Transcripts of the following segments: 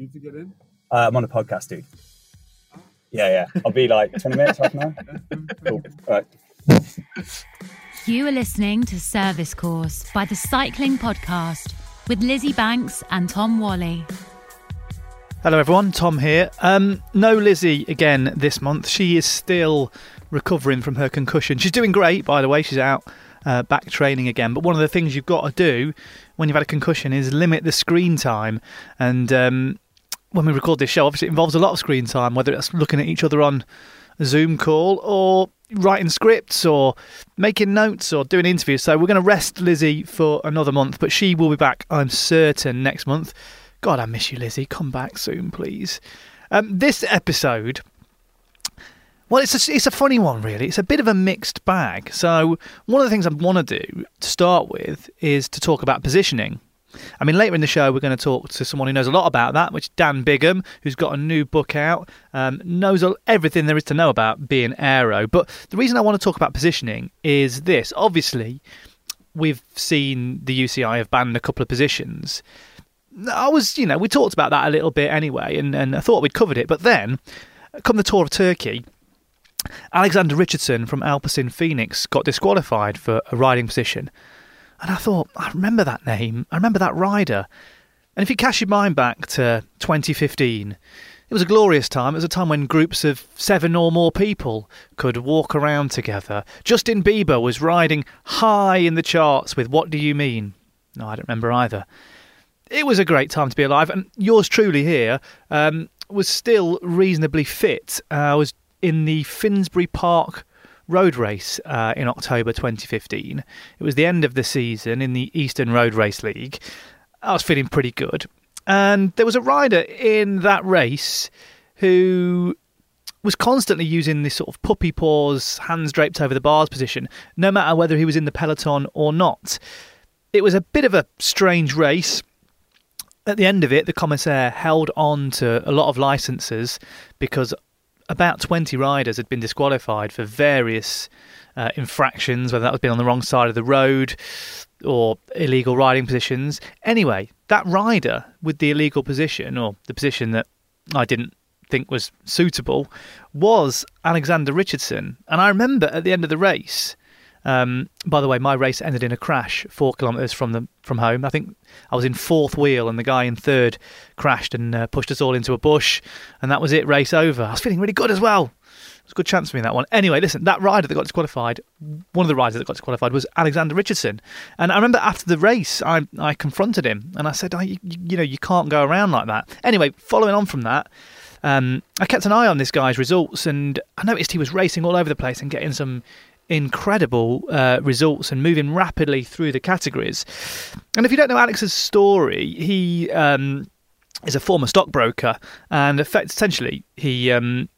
you to get in? Uh, I'm on a podcast, dude. Yeah, yeah. I'll be like 20 minutes, half an hour. Cool. All right. You are listening to Service Course by the Cycling Podcast with Lizzy Banks and Tom Whalley. Hello, everyone. Tom here. Um, no Lizzy again this month. She is still recovering from her concussion. She's doing great, by the way. She's out uh, back training again. But one of the things you've got to do when you've had a concussion is limit the screen time. And um, when we record this show, obviously it involves a lot of screen time, whether it's looking at each other on a Zoom call or writing scripts or making notes or doing interviews. So we're going to rest Lizzy for another month, but she will be back, I'm certain, next month. God, I miss you, Lizzy. Come back soon, please. Um, this episode, well, it's a, it's a funny one, really. It's a bit of a mixed bag. So, one of the things I want to do to start with is to talk about positioning. I mean, later in the show, we're going to talk to someone who knows a lot about that, which Dan Bigham, who's got a new book out, um, knows everything there is to know about being aero. But the reason I want to talk about positioning is this. Obviously, we've seen the UCI have banned a couple of positions. I was, you know, we talked about that a little bit anyway, and, and I thought we'd covered it. But then, come the Tour of Turkey, Alexander Richardson from Alpecin-Fenix got disqualified for a riding position. And I thought, I remember that name. I remember that rider. And if you cast your mind back to 2015, it was a glorious time. It was a time when groups of seven or more people could walk around together. Justin Bieber was riding high in the charts with What Do You Mean? No, I don't remember either. It was a great time to be alive. And yours truly here um, was still reasonably fit. Uh, I was in the Finsbury Park road race uh, in October 2015. It was the end of the season in the Eastern Road Race League. I was feeling pretty good. And there was a rider in that race who was constantly using this sort of puppy paws, hands draped over the bars position, no matter whether he was in the peloton or not. It was a bit of a strange race. At the end of it, the commissaire held on to a lot of licenses because about 20 riders had been disqualified for various uh, infractions, whether that was being on the wrong side of the road or illegal riding positions. Anyway, that rider with the illegal position, or the position that I didn't think was suitable, was Alexander Richardson. And I remember at the end of the race, um, by the way, my race ended in a crash four kilometres from the from home. I think I was in fourth wheel, and the guy in third crashed and uh, pushed us all into a bush, and that was it. Race over. I was feeling really good as well. It was a good chance for me in that one. Anyway, listen, that rider that got disqualified, one of the riders that got disqualified was Alexander Richardson, and I remember after the race, I I confronted him and I said, you, you know, you can't go around like that. Anyway, following on from that. Um, I kept an eye on this guy's results, and I noticed he was racing all over the place and getting some incredible uh, results and moving rapidly through the categories. And if you don't know Alex's story, he um, is a former stockbroker, and essentially he um,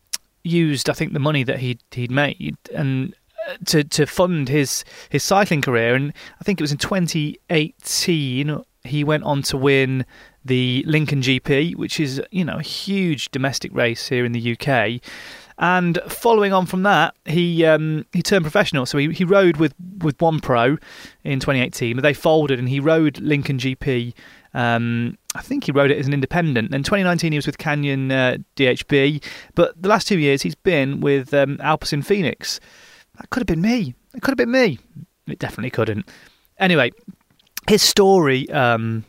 used, I think, the money that he'd he'd made and uh, to to fund his his cycling career. And I think it was in 2018 he went on to win the Lincoln GP, which is you know a huge domestic race here in the UK. And following on from that, he um, he turned professional. So he, he rode with, with one pro in 2018, but they folded and he rode Lincoln GP. Um, I think he rode it as an independent. In 2019, he was with Canyon uh, DHB, but the last two years he's been with um, Alpecin-Fenix. That could have been me. It could have been me. It definitely couldn't. Anyway, his story um,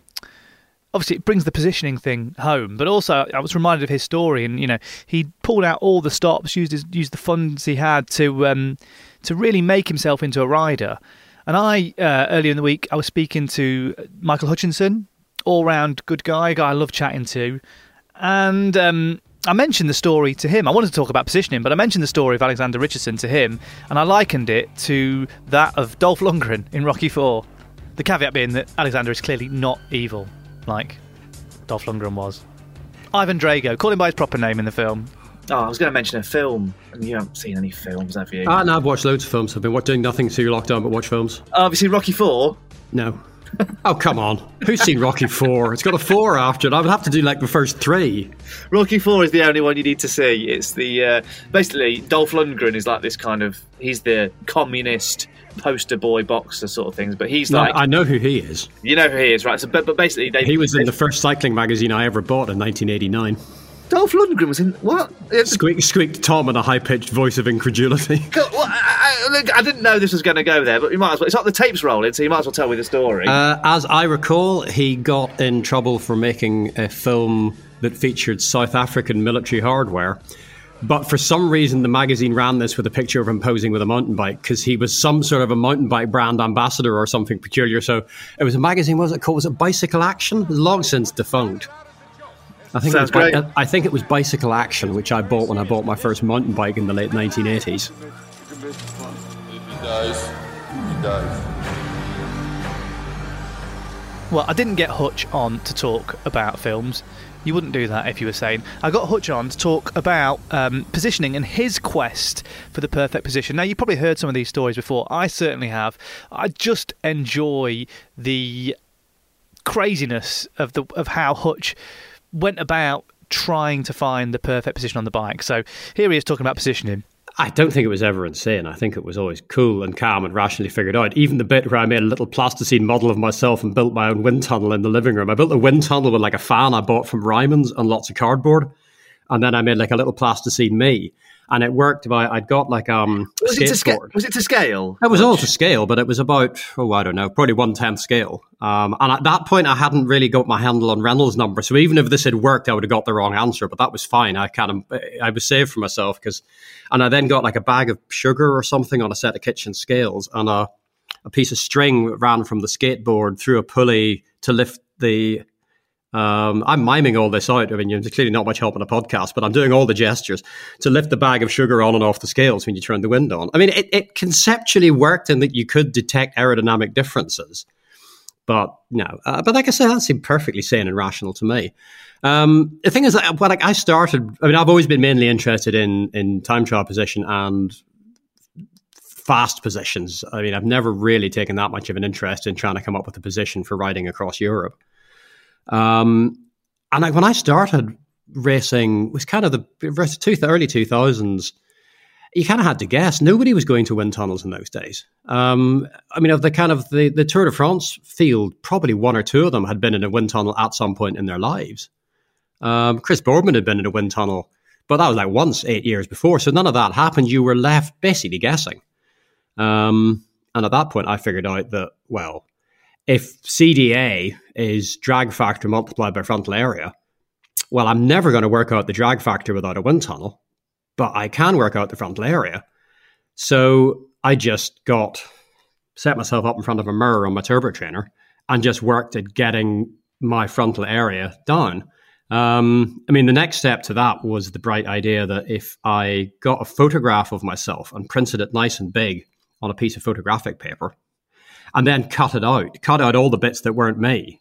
obviously it brings the positioning thing home, but also I was reminded of his story, and you know he pulled out all the stops, used his, used the funds he had to um, to really make himself into a rider. And I uh, earlier in the week I was speaking to Michael Hutchinson, all round good guy, guy I love chatting to, and. Um, I mentioned the story to him. I wanted to talk about positioning, but I mentioned the story of Alexander Richardson to him, and I likened it to that of Dolph Lundgren in Rocky Four. The caveat being that Alexander is clearly not evil like Dolph Lundgren was. Ivan Drago, call him by his proper name in the film. Oh, I was going to mention a film, and you haven't seen any films, have you? Ah, no, I've watched loads of films. I've been doing nothing through lockdown but watch films. Obviously, Rocky Four. No. oh, come on. Who's seen Rocky 4? It's got a 4 after it. I would have to do like the first three. Rocky 4 is the only one you need to see. It's the. Uh, basically, Dolph Lundgren is like this kind of. He's the communist poster boy boxer sort of things, but he's No, like I know who he is. you know who he is, right? So, but, but basically, they He was in the first cycling magazine I ever bought in 1989. Dolph Lundgren was in what? It's- Squeak, squeaked Tom in a high pitched voice of incredulity. God, well, I, I, I didn't know this was going to go there, but you might as well. It's not the tapes rolling, so you might as well tell me the story. Uh, as I recall, he got in trouble for making a film that featured South African military hardware. But for some reason, the magazine ran this with a picture of him posing with a mountain bike because he was some sort of a mountain bike brand ambassador or something peculiar. So it was a magazine. What was it called? Was it Bicycle Action? Long since defunct. I think, it was, Sounds great. I think it was Bicycle Action, which I bought when I bought my first mountain bike in the late 1980s. If he dies, he dies. Well, I didn't get Hutch on to talk about films. You wouldn't do that if you were saying. I got Hutch on to talk about um, positioning and his quest for the perfect position. Now, you've probably heard some of these stories before. I certainly have. I just enjoy the craziness of the of how Hutch went about trying to find the perfect position on the bike. So here he is talking about positioning. I don't think it was ever insane. I think it was always cool and calm and rationally figured out. Even the bit where I made a little plasticine model of myself and built my own wind tunnel in the living room. I built a wind tunnel with like a fan I bought from Ryman's and lots of cardboard. And then I made like a little plasticine me. And it worked by, I'd got like um, a was, it to sca- was it to scale? It was all to scale, but it was about, oh, I don't know, probably one tenth scale. Um, and at that point, I hadn't really got my handle on Reynolds number. So even if this had worked, I would have got the wrong answer, but that was fine. I kind of, I was saved for myself because, and I then got like a bag of sugar or something on a set of kitchen scales and a, a piece of string ran from the skateboard through a pulley to lift the um, I'm miming all this out. I mean, there's clearly not much help on a podcast, but I'm doing all the gestures to lift the bag of sugar on and off the scales when you turn the wind on. I mean, it, it conceptually worked in that you could detect aerodynamic differences, but no. Uh, but like I said, that seemed perfectly sane and rational to me. Um, the thing is, that when like, I started, I mean, I've always been mainly interested in in time trial position and fast positions. I mean, I've never really taken that much of an interest in trying to come up with a position for riding across Europe. Um, and like when I started racing, it was kind of the early two thousands. You kind of had to guess. Nobody was going to wind tunnels in those days. Um, I mean, of the kind of the, the Tour de France field, probably one or two of them had been in a wind tunnel at some point in their lives. Um, Chris Boardman had been in a wind tunnel, but that was like once eight years before. So none of that happened. You were left basically guessing. Um, and at that point, I figured out that, well, if CDA is drag factor multiplied by frontal area, well, I'm never going to work out the drag factor without a wind tunnel, but I can work out the frontal area. So I just got set myself up in front of a mirror on my turbo trainer and just worked at getting my frontal area down. Um, I mean, the next step to that was the bright idea that if I got a photograph of myself and printed it nice and big on a piece of photographic paper, and then cut it out, cut out all the bits that weren't me,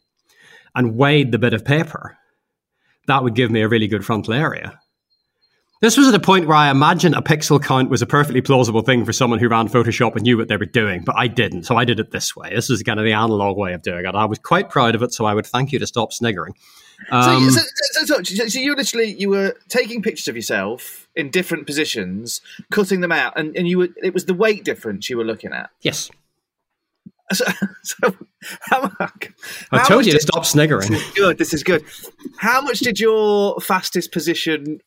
and weighed the bit of paper, that would give me a really good frontal area. This was at a point where I imagined a pixel count was a perfectly plausible thing for someone who ran Photoshop and knew what they were doing, but I didn't. So I did it this way. This is kind of the analog way of doing it. I was quite proud of it, so I would thank you to stop sniggering. Um, so, so, so, so, so you literally you were taking pictures of yourself in different positions, cutting them out, and, and you were it was the weight difference you were looking at. yes. So, so how, I how told much you to did- stop sniggering. This is good. This is good. How much did your fastest position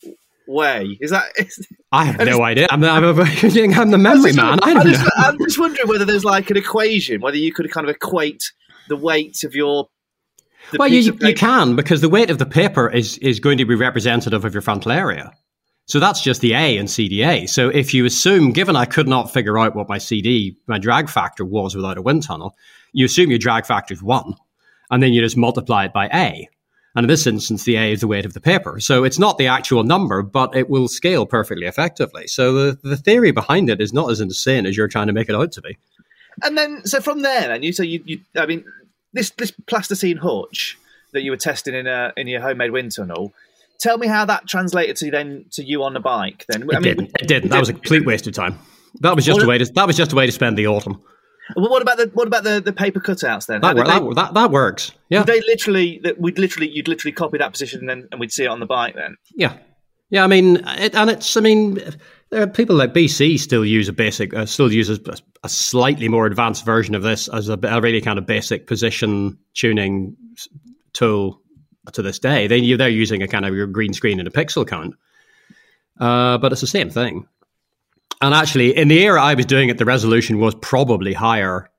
weigh? Is that? Is, I have I no just- idea. I'm, I'm, I'm the memory man. I I'm don't just, know. I'm just wondering whether there's like an equation, whether you could kind of equate the weight of your. Well, you, you can because the weight of the paper is is going to be representative of your frontal area. So that's just the A in CDA. So if you assume, given I could not figure out what my CD, my drag factor was without a wind tunnel, you assume your drag factor is one, and then you just multiply it by A. And in this instance, the A is the weight of the paper. So it's not the actual number, but it will scale perfectly effectively. So the, the theory behind it is not as insane as you're trying to make it out to be. And then, so from there, then you so you, you I mean, this this plasticine hutch that you were testing in a in your homemade wind tunnel. Tell me how that translated to then to you on the bike. Then It didn't. It didn't. That was a complete waste of time. That was just a way to. That was just a way to spend the autumn. Well, what about the what about the, the paper cutouts then? That, did wor- they- that, that, works. Yeah. They literally that we'd literally you'd literally copy that position and then and we'd see it on the bike then. Yeah, yeah. I mean, it, and it's. I mean, Uh, people like BC still use a basic, uh, still uses a, a, slightly more advanced version of this as a, a, really kind of basic position tuning tool to this day. They they're using a kind of green screen and a pixel count, uh, but it's the same thing. And actually, in the era I was doing it, the resolution was probably higher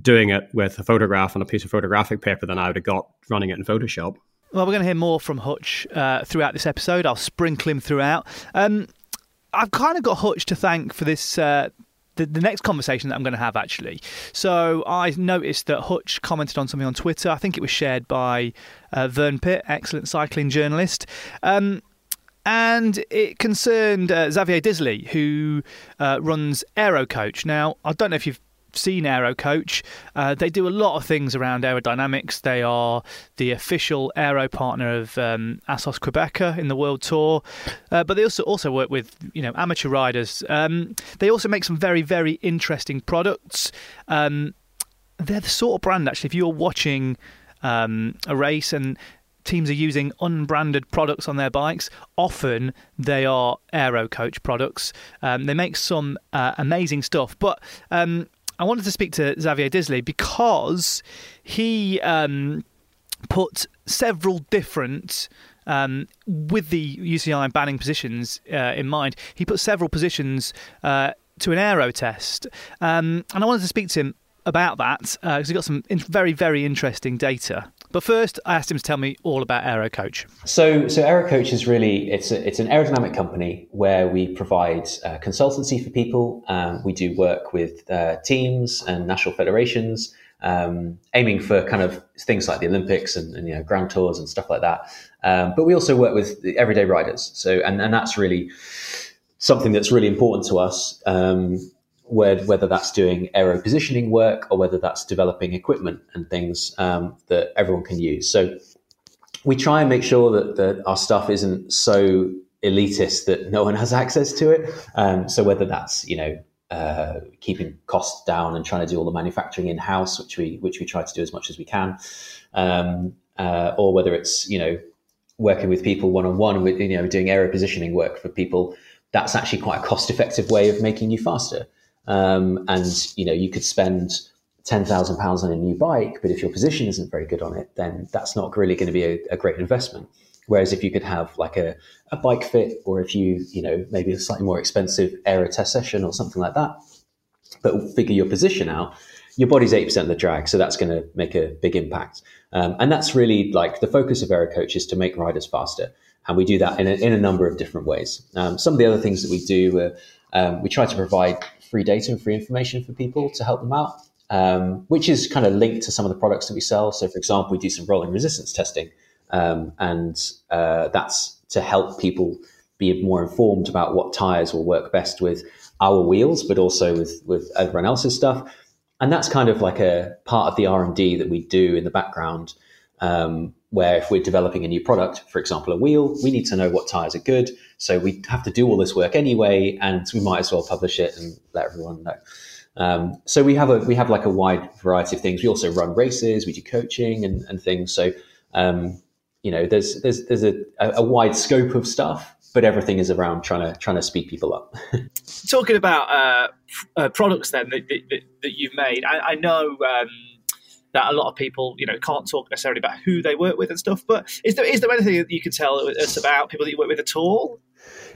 doing it with a photograph on a piece of photographic paper than I would have got running it in Photoshop. Well, we're going to hear more from Hutch uh, throughout this episode. I'll sprinkle him throughout. Um, I've kind of got Hutch to thank for this. Uh, the, the, next conversation that I'm going to have actually. So I noticed that Hutch commented on something on Twitter. I think it was shared by uh, Vern Pitt, excellent cycling journalist. Um, and it concerned uh, Xavier Disley, who uh, runs Aero Coach. Now, I don't know if you've seen Aero Coach. Uh, they do a lot of things around aerodynamics. They are the official aero partner of um, Assos Qhubeka in the World Tour, uh, but they also also work with you know amateur riders. Um, they also make some very very interesting products. Um, they're the sort of brand actually. If you're watching um, a race and teams are using unbranded products on their bikes. Often they are Aero Coach products. Um, they make some uh, amazing stuff, but um, I wanted to speak to Xavier Disley because he um, put several different. Um, with the UCI banning positions uh, in mind, he put several positions uh, to an aero test, um, and I wanted to speak to him about that because uh, he got some in- very, very interesting data. But first, I asked him to tell me all about Aero Coach. So, so Aero Coach is really it's a, it's an aerodynamic company where we provide uh, consultancy for people. Um, we do work with uh, teams and national federations, um, aiming for kind of things like the Olympics and, and, you know Grand Tours and stuff like that. Um, but we also work with everyday riders. So, and and that's really something that's really important to us. Um, whether that's doing aero positioning work or whether that's developing equipment and things um, that everyone can use. So we try and make sure that, that our stuff isn't so elitist that no one has access to it. Um, so whether that's you know uh, keeping costs down and trying to do all the manufacturing in house, which we which we try to do as much as we can, um, uh, or whether it's you know working with people one on one, you know doing aero positioning work for people. That's actually quite a cost effective way of making you faster. Um, and you know, you could spend ten thousand pounds on a new bike, but if your position isn't very good on it, then that's not really going to be a, a great investment. Whereas if you could have like a, a bike fit, or if you you know maybe a slightly more expensive aero test session or something like that, but figure your position out, your body's eight percent of the drag, so that's going to make a big impact. Um, and that's really like the focus of Aero Coach is to make riders faster, and we do that in a, in a number of different ways. Um, some of the other things that we do, uh, um, we try to provide free data and free information for people to help them out, um, which is kind of linked to some of the products that we sell. So, for example, we do some rolling resistance testing, um, and uh, that's to help people be more informed about what tires will work best with our wheels, but also with with everyone else's stuff. And that's kind of like a part of the R and D that we do in the background. Um, where if we're developing a new product, for example, a wheel, we need to know what tires are good. So we have to do all this work anyway, and we might as well publish it and let everyone know. Um, so we have a we have like a wide variety of things. We also run races, we do coaching and, and things. So um, you know, there's there's there's a, a wide scope of stuff, but everything is around trying to trying to speed people up. Talking about uh, uh, products then that, that, that, you've made, I, I know. Um, that a lot of people, you know, can't talk necessarily about who they work with and stuff. But is there is there anything that you can tell us about people that you work with at all?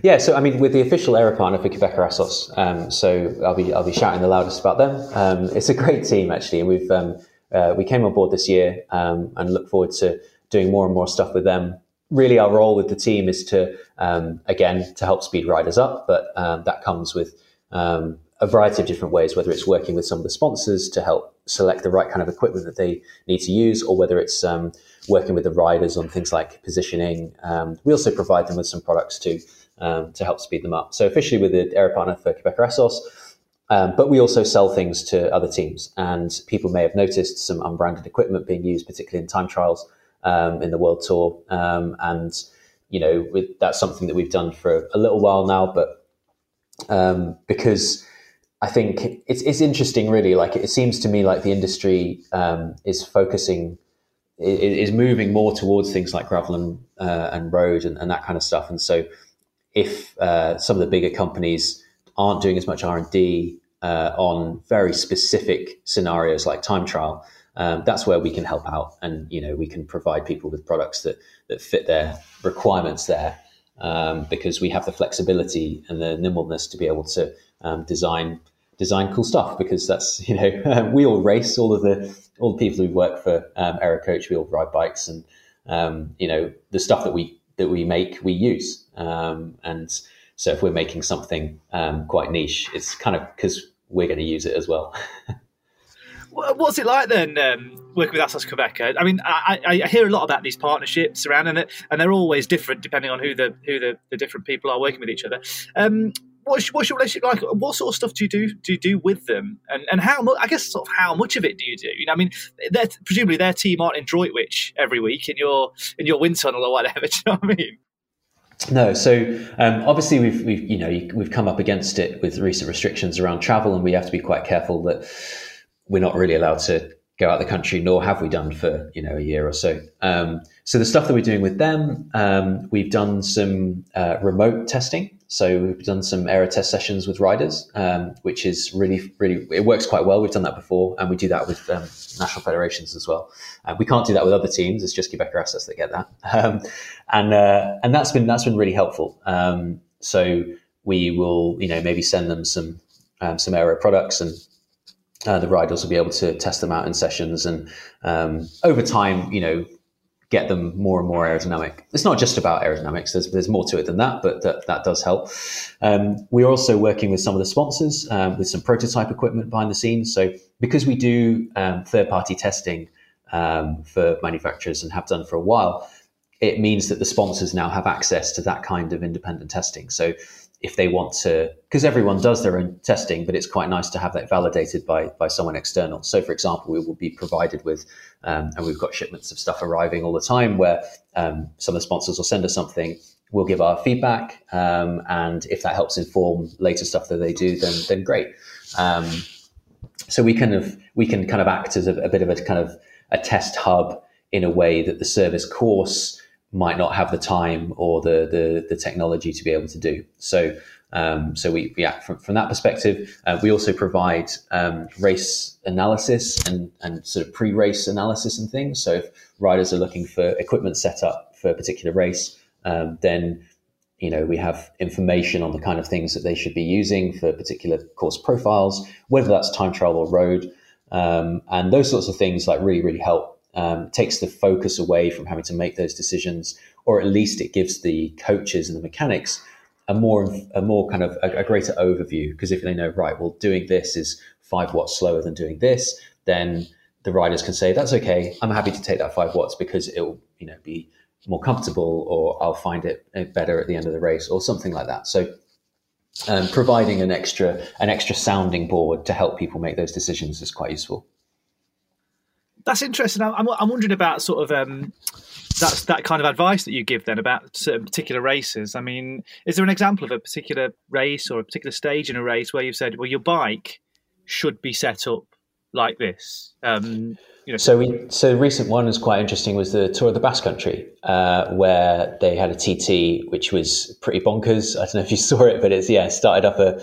Yeah, so I mean, with the official aero partner for Qhubeka Assos, um, so I'll be I'll be shouting the loudest about them. Um, it's a great team actually, and we've um, uh, we came on board this year um, and look forward to doing more and more stuff with them. Really, our role with the team is to um, again to help speed riders up, but um, that comes with a variety of different ways, whether it's working with some of the sponsors to help select the right kind of equipment that they need to use, or whether it's um, working with the riders on things like positioning. Um, we also provide them with some products too um, to help speed them up. So officially with the Aero partner for Qhubeka Assos, um, but we also sell things to other teams. And people may have noticed some unbranded equipment being used, particularly in time trials um, in the World Tour. Um, and, you know, with, that's something that we've done for a little while now, but because I think it's it's interesting, really. Like it seems to me like the industry um, is focusing, is moving more towards things like gravel and uh, and road and, and, that kind of stuff. And so, if uh, some of the bigger companies aren't doing as much R and D uh, on very specific scenarios like time trial, um, that's where we can help out, and you know we can provide people with products that that fit their requirements there, um, because we have the flexibility and the nimbleness to be able to um, design design cool stuff. Because that's you know we all race, all of the all the people who work for um, Aero Coach, we all ride bikes, and um, you know the stuff that we that we make, we use, um, and so if we're making something um, quite niche, it's kind of because we're going to use it as well. What's it like then um, working with Assos Qhubeka? I mean, I, I, hear a lot about these partnerships around, and, and they're always different depending on who the who the, the different people are working with each other. What's, what's, your relationship like? What sort of stuff do you do do you do with them, and and how much? I guess sort of how much of it do you do? You know, I mean, they're, presumably their team aren't in Droitwich every week in your in your wind tunnel or whatever. Do you know what I mean? No, so um, obviously we've, we've you know we've come up against it with recent restrictions around travel, and we have to be quite careful that we're not really allowed to go out the country, nor have we done for you know a year or so. Um, so the stuff that we're doing with them, um, we've done some uh, remote testing. So we've done some aero test sessions with riders, um, which is really, really it works quite well. We've done that before, and we do that with um, national federations as well. Uh, we can't do that with other teams; it's just Qhubeka Assos that get that, um, and uh, and that's been that's been really helpful. Um, so we will, you know, maybe send them some some aero products and uh, the riders will be able to test them out in sessions and um, over time, you know, get them more and more aerodynamic. It's not just about aerodynamics. There's, there's more to it than that, but that, that does help. Um, we're also working with some of the sponsors um, with some prototype equipment behind the scenes. So because we do um, third party testing um, for manufacturers and have done for a while, it means that the sponsors now have access to that kind of independent testing. So if they want to, because everyone does their own testing, but it's quite nice to have that validated by by someone external. So, for example, we will be provided with, um, and we've got shipments of stuff arriving all the time, where um, some of the sponsors will send us something, we'll give our feedback, um, and if that helps inform later stuff that they do, then then great. Um, so we kind of we can kind of act as a, a bit of a kind of a test hub in a way that the service course might not have the time or the the, the technology to be able to do. So um, so we, act from, from that perspective. Uh, we also provide um, race analysis and, and sort of pre-race analysis and things. So if riders are looking for equipment setup for a particular race, um, then you know we have information on the kind of things that they should be using for particular course profiles, whether that's time trial or road, um, and those sorts of things like really really help um, takes the focus away from having to make those decisions, or at least it gives the coaches and the mechanics a more a more kind of a, a greater overview. Because if they know, right, well, doing this is five watts slower than doing this, then the riders can say, that's okay. I'm happy to take that five watts because it'll you know be more comfortable, or I'll find it uh, better at the end of the race, or something like that. So. Um, providing an extra an extra sounding board to help people make those decisions is quite useful that's interesting. I'm, I'm wondering about sort of um, that's that kind of advice that you give then about certain particular races. I mean, is there an example of a particular race or a particular stage in a race where you've said, well, your bike should be set up like this? Um, you know, so we so recent one was quite interesting was the tour of the Basque Country uh, where they had a TT which was pretty bonkers. I don't know if you saw it, but it's yeah started up a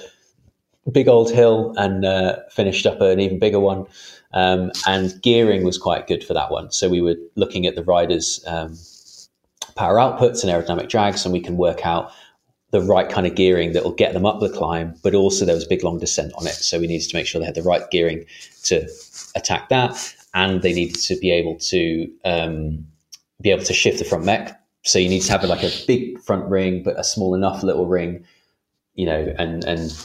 big old hill and uh, finished up an even bigger one. Um, and gearing was quite good for that one. So we were looking at the riders' um, power outputs and aerodynamic drags, and we can work out the right kind of gearing that will get them up the climb. But also, there was a big long descent on it, so we needed to make sure they had the right gearing to attack that, and they needed to be able to um, be able to shift the front mech. So you need to have like a big front ring, but a small enough little ring, you know, and and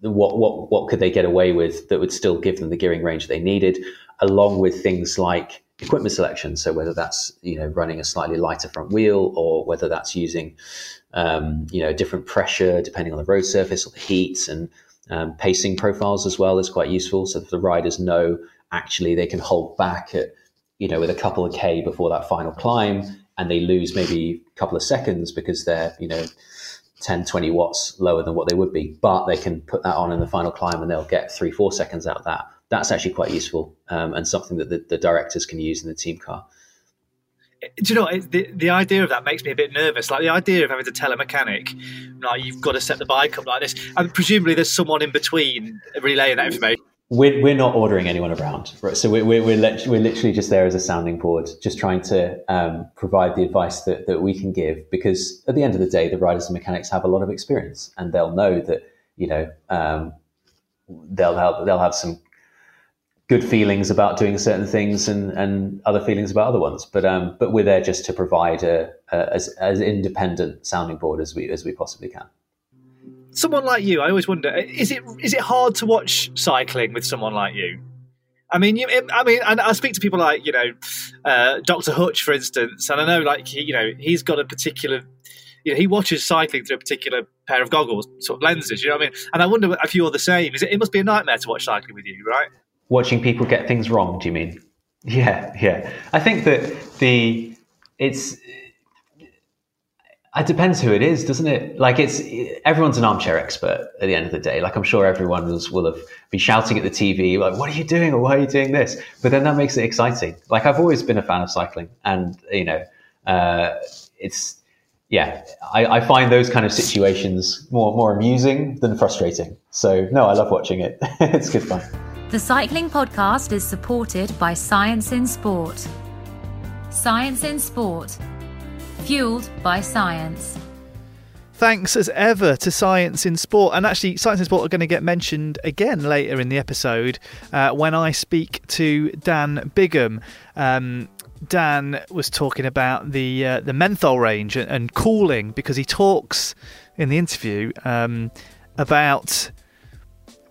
what what what could they get away with that would still give them the gearing range they needed, along with things like equipment selection. So whether that's you know running a slightly lighter front wheel or whether that's using um, you know different pressure depending on the road surface or the heat and um, pacing profiles as well is quite useful. So that the riders know actually they can hold back at you know with a couple of k before that final climb and they lose maybe a couple of seconds because they're you know 10, 20 watts lower than what they would be, but they can put that on in the final climb and they'll get three, four seconds out of that. That's actually quite useful um, and something that the, the, directors can use in the team car. do you know the the idea of that makes me a bit nervous? Like the idea of having to tell a mechanic, like you've got to set the bike up like this, and presumably there's someone in between relaying that information. We're, we're not ordering anyone around, right? So we're, we're, we're, we're literally just there as a sounding board, just trying to um, provide the advice that, that we can give. Because at the end of the day, the riders and mechanics have a lot of experience, and they'll know that you know um, they'll have they'll have some good feelings about doing certain things and, and other feelings about other ones. But um, but we're there just to provide a, a, as as independent sounding board as we as we possibly can. Someone like you, I always wonder: is it is it hard to watch cycling with someone like you? I mean, you, I mean, and I speak to people like you know, uh, Doctor Hutch, for instance, and I know like he, you know he's got a particular, you know, he watches cycling through a particular pair of goggles, sort of lenses. You know what I mean? And I wonder if you're the same. Is it? It must be a nightmare to watch cycling with you, right? watching people get things wrong. Do you mean? Yeah, yeah. I think that the it's it depends who it is, doesn't it? Like it's everyone's an armchair expert at the end of the day. Like I'm sure everyone will, will have be shouting at the TV like, "What are you doing?" or "Why are you doing this?" But then that makes it exciting. Like I've always been a fan of cycling, and you know, uh, it's yeah, I, I, find those kind of situations more more amusing than frustrating. So no, I love watching it. it's good fun. The Cycling Podcast is supported by Science in Sport. Science in Sport, fueled by science. Thanks as ever to Science in Sport. And actually, Science in Sport are going to get mentioned again later in the episode uh, when I speak to Dan Bigham. Um, Dan was talking about the uh, the menthol range and, and, cooling because he talks in the interview um, about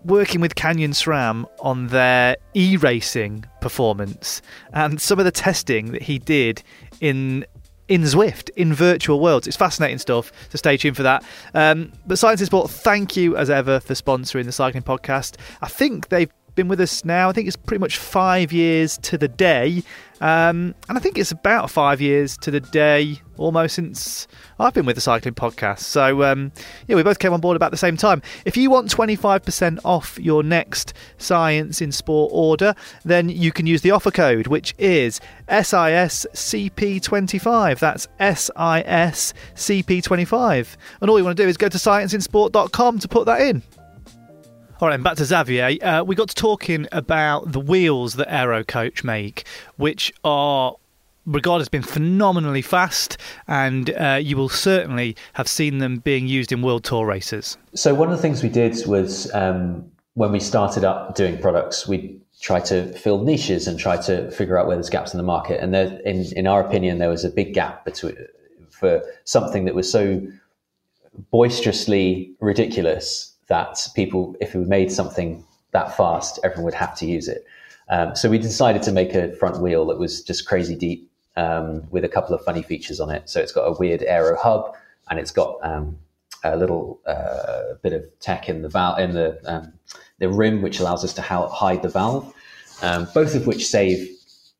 working with Canyon SRAM on their e racing performance and some of the testing that he did in in Zwift, in virtual worlds. It's fascinating stuff, so stay tuned for that. Um, but Science in Sport, thank you as ever for sponsoring the cycling podcast. I think they've been with us now. I think it's pretty much five years to the day. Um, and I think it's about five years to the day almost since I've been with the cycling podcast. So, um, yeah, we both came on board about the same time. If you want 25% off your next Science in Sport order, then you can use the offer code, which is SISCP25. That's SISCP25. And all you want to do is go to scienceinsport.com to put that in. All right, and back to Xavier. Uh, we got to talking about the wheels that Aero Coach make, which are regarded has been phenomenally fast, and uh, you will certainly have seen them being used in World Tour races. So one of the things we did was um, when we started up doing products, we tried to fill niches and try to figure out where there's gaps in the market. And there, in in our opinion, there was a big gap between for something that was so boisterously ridiculous that people, if we made something that fast, everyone would have to use it. Um, so we decided to make a front wheel that was just crazy deep um, with a couple of funny features on it. So it's got a weird aero hub and it's got um, a little uh, bit of tech in the valve in the um, the rim, which allows us to ha- hide the valve. Um, both of which save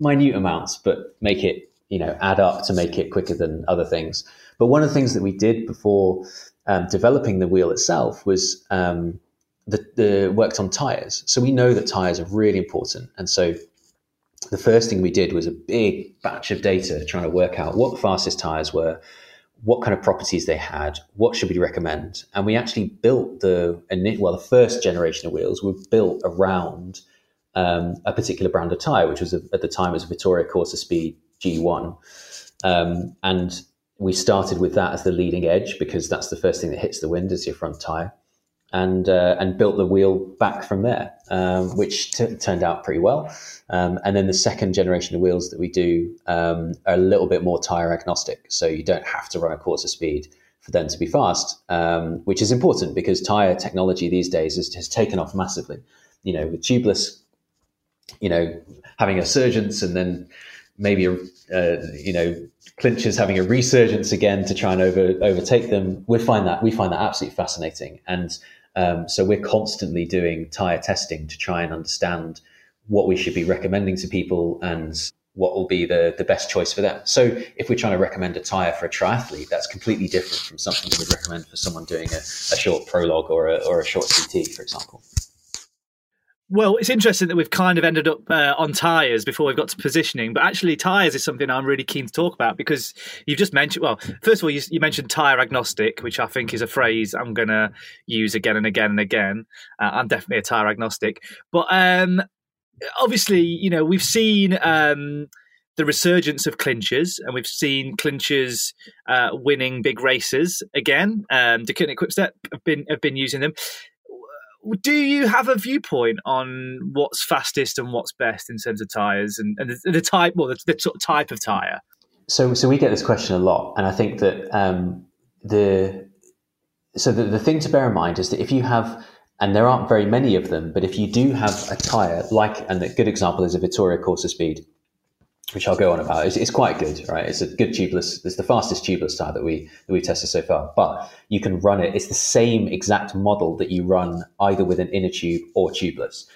minute amounts, but make it you know add up to make it quicker than other things. But one of the things that we did before um, developing the wheel itself was um, the, the worked on tires. So we know that tires are really important, and so the first thing we did was a big batch of data trying to work out what the fastest tires were, what kind of properties they had, what should we recommend, and we actually built the well the first generation of wheels were built around um, a particular brand of tire, which was a, at the time was a Vittoria Corsa Speed G1, um, and we started with that as the leading edge because that's the first thing that hits the wind is your front tire, and uh, and built the wheel back from there, um, which t- turned out pretty well. Um, and then the second generation of wheels that we do um, are a little bit more tire agnostic, so you don't have to run a Corsa speed for them to be fast, um, which is important because tire technology these days has, has taken off massively. You know, with tubeless, you know, having a surgence and then maybe a, uh, you know clinchers having a resurgence again to try and over, overtake them. We find that we find that absolutely fascinating, and um, so we're constantly doing tire testing to try and understand what we should be recommending to people and what will be the, the best choice for them. So if we're trying to recommend a tire for a triathlete, that's completely different from something we would recommend for someone doing a, a short prologue or a, or a short CT, for example. Well, it's interesting that we've kind of ended up uh, on tyres before we've got to positioning, but actually, tyres is something I'm really keen to talk about because you've just mentioned. Well, first of all, you, you mentioned tyre agnostic, which I think is a phrase I'm going to use again and again and again. Uh, I'm definitely a tyre agnostic, but um, obviously, you know, we've seen. Um, the resurgence of clinchers, and we've seen clinchers uh, winning big races again. Um, Deceuninck Quickstep have been have been using them do you have a viewpoint on what's fastest and what's best in terms of tires and, and the, the, type, well, the, the, type of tire? So, so we get this question a lot, and I think that um, the so the, the thing to bear in mind is that if you have, and there aren't very many of them, but if you do have a tire like, and a good example is a Vittoria Corsa Speed, which I'll go on about. It's, it's, quite good, right? It's a good tubeless. It's the fastest tubeless tire that we that we've tested so far. But you can run it. It's the same exact model that you run either with an inner tube or tubeless.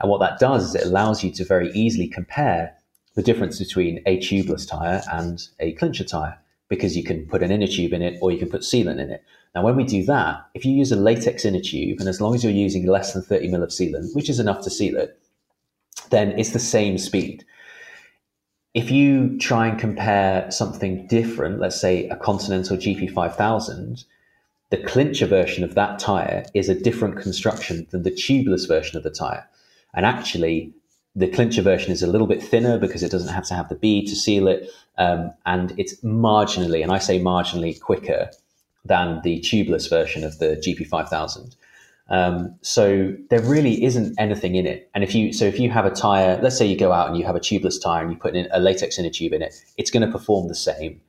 And what that does is it allows you to very easily compare the difference between a tubeless tire and a clincher tire because you can put an inner tube in it or you can put sealant in it. Now, when we do that, if you use a latex inner tube, and as long as you're using less than 30 mil of sealant, which is enough to seal it, then it's the same speed if you try and compare something different, let's say a Continental GP5000, the clincher version of that tire is a different construction than the tubeless version of the tire. And actually, the clincher version is a little bit thinner because it doesn't have to have the bead to seal it. Um, and it's marginally, and I say marginally quicker than the tubeless version of the GP5000. Um, so there really isn't anything in it. And if you so if you have a tire, let's say you go out and you have a tubeless tire and you put in a latex inner tube in it, it's going to perform the same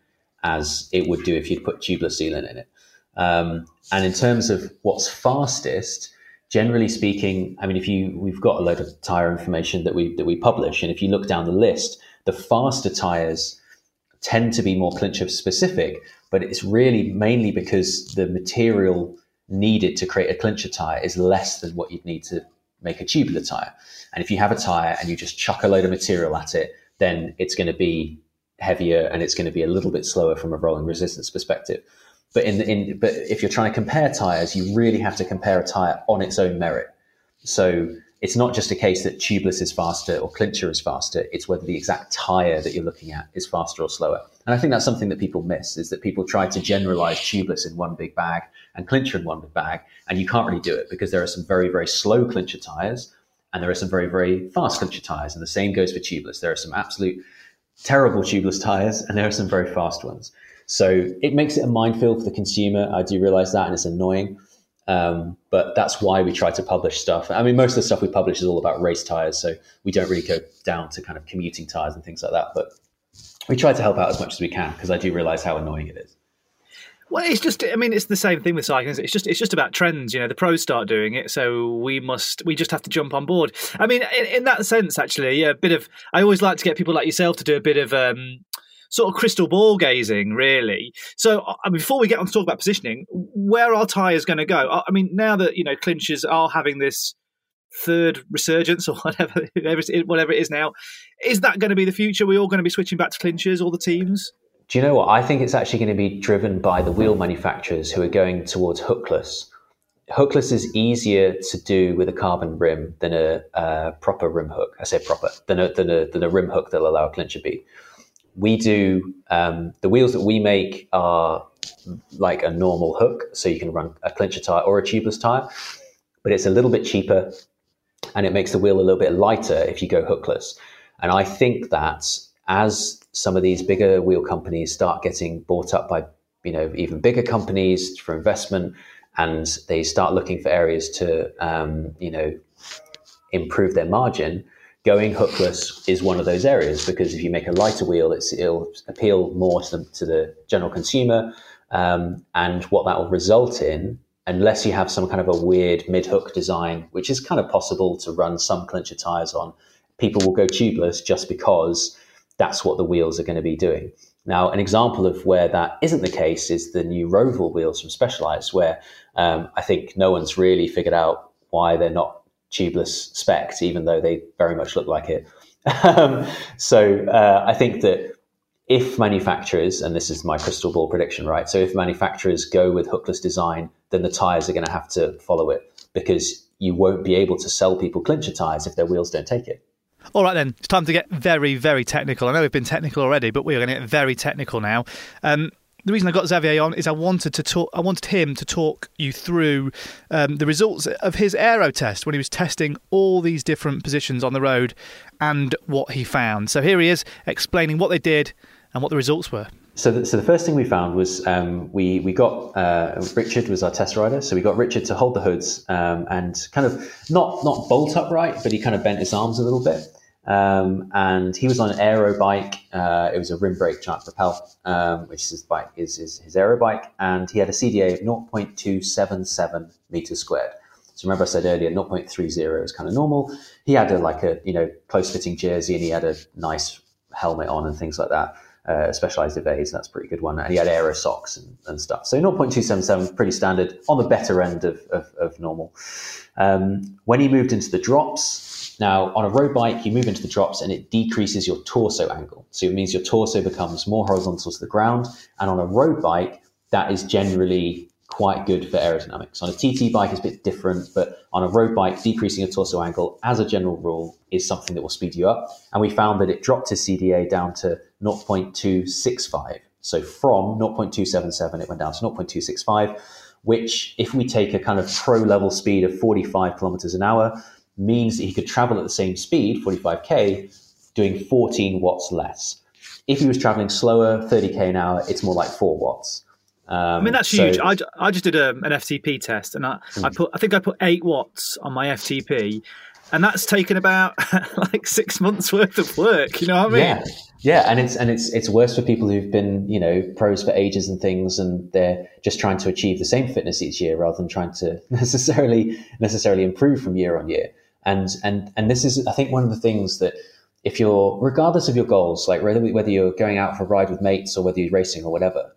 as it would do if you'd put tubeless sealant in it. Um, and in terms of what's fastest, generally speaking, I mean, if you we've got a load of tire information that we that we publish, and if you look down the list, the faster tires tend to be more clincher specific, but it's really mainly because the material needed to create a clincher tire is less than what you'd need to make a tubular tire. And if you have a tire and you just chuck a load of material at it, then it's going to be heavier and it's going to be a little bit slower from a rolling resistance perspective. But in, in but if you're trying to compare tires, you really have to compare a tire on its own merit. So it's not just a case that tubeless is faster or clincher is faster. It's whether the exact tire that you're looking at is faster or slower. And I think that's something that people miss is that people try to generalize tubeless in one big bag and clincher in one big bag. And you can't really do it because there are some very, very slow clincher tires and there are some very, very fast clincher tires. And the same goes for tubeless. There are some absolute terrible tubeless tires and there are some very fast ones. So it makes it a minefield for the consumer. I do realize that and it's annoying. Um, but that's why we try to publish stuff. I mean, most of the stuff we publish is all about race tires, so we don't really go down to kind of commuting tires and things like that. But we try to help out as much as we can because I do realize how annoying it is. Well, it's just, I mean, it's the same thing with cycling. It's just, it's just about trends. You know, the pros start doing it, so we must, we just have to jump on board. I mean, in, in that sense, actually, yeah, a bit of, I always like to get people like yourself to do a bit of, um, sort of crystal ball gazing, really. So, mean, before we get on to talk about positioning, where are tyres going to go? I mean, now that you know clinchers are having this third resurgence or whatever, whatever it is now, is that going to be the future? We're all going to be switching back to clinchers, all the teams. Do you know what? I think it's actually going to be driven by the wheel manufacturers who are going towards hookless. Hookless is easier to do with a carbon rim than a, a proper rim hook. I say proper than a, than a, than a rim hook that'll allow a clincher bead we do um, the wheels that we make are like a normal hook, so you can run a clincher tire or a tubeless tire, but it's a little bit cheaper and it makes the wheel a little bit lighter if you go hookless. And I think that as some of these bigger wheel companies start getting bought up by you know even bigger companies for investment, and they start looking for areas to um, you know improve their margin, going hookless is one of those areas because if you make a lighter wheel, it'll appeal more to the, to the general consumer. Um, and what that will result in, unless you have some kind of a weird mid hook design, which is kind of possible to run some clincher tires on, people will go tubeless just because that's what the wheels are going to be doing. Now, an example of where that isn't the case is the new Roval wheels from Specialized, where um, I think no one's really figured out why they're not tubeless specs, even though they very much look like it. um, so uh, I think that if manufacturers, and this is my crystal ball prediction, right? So if manufacturers go with hookless design, then the tires are going to have to follow it. because you won't be able to sell people clincher tires if their wheels don't take it. All right, then. It's time to get very, very technical. I know we've been technical already, but we're going to get very technical now. Um, the reason I got Xavier on is I wanted to talk. I wanted him to talk you through um, the results of his aero test when he was testing all these different positions on the road and what he found. So here he is explaining what they did and what the results were. So, the, so the first thing we found was um, we we got uh, Richard was our test rider. So we got Richard to hold the hoods um, and kind of not not bolt upright, but he kind of bent his arms a little bit. Um, and he was on an aero bike. Uh, it was a rim brake giant propel, um, which is his bike is, is his aero bike, and he had a CDA of 0.277 meters squared. So remember I said earlier 0.30 is kind of normal. He had a, like a you know close fitting jersey, and he had a nice helmet on and things like that. Uh, specialized evades, that's a pretty good one. And he had aero socks and, and stuff. So 0.277, pretty standard, on the better end of, of, of normal. Um, when he moved into the drops, now, on a road bike, you move into the drops and it decreases your torso angle. So it means your torso becomes more horizontal to the ground. And on a road bike, that is generally quite good for aerodynamics. On a TT bike, it's a bit different, but on a road bike, decreasing your torso angle, as a general rule, is something that will speed you up. And we found that it dropped his CDA down to 0.265. So from 0.277, it went down to 0.265, which, if we take a kind of pro level speed of 45 kilometers an hour, means that he could travel at the same speed, 45k, doing 14 watts less. If he was traveling slower, 30k an hour, it's more like 4 watts. Um, I mean that's so, huge. I, I just did a, an FTP test, and I, I hmm. put I think I put eight watts on my FTP, and that's taken about like six months worth of work. You know what I mean? Yeah, yeah, and it's and it's it's worse for people who've been you know pros for ages and things, and they're just trying to achieve the same fitness each year rather than trying to necessarily necessarily improve from year on year. And and and this is I think one of the things that if you're regardless of your goals, like whether whether you're going out for a ride with mates or whether you're racing or whatever,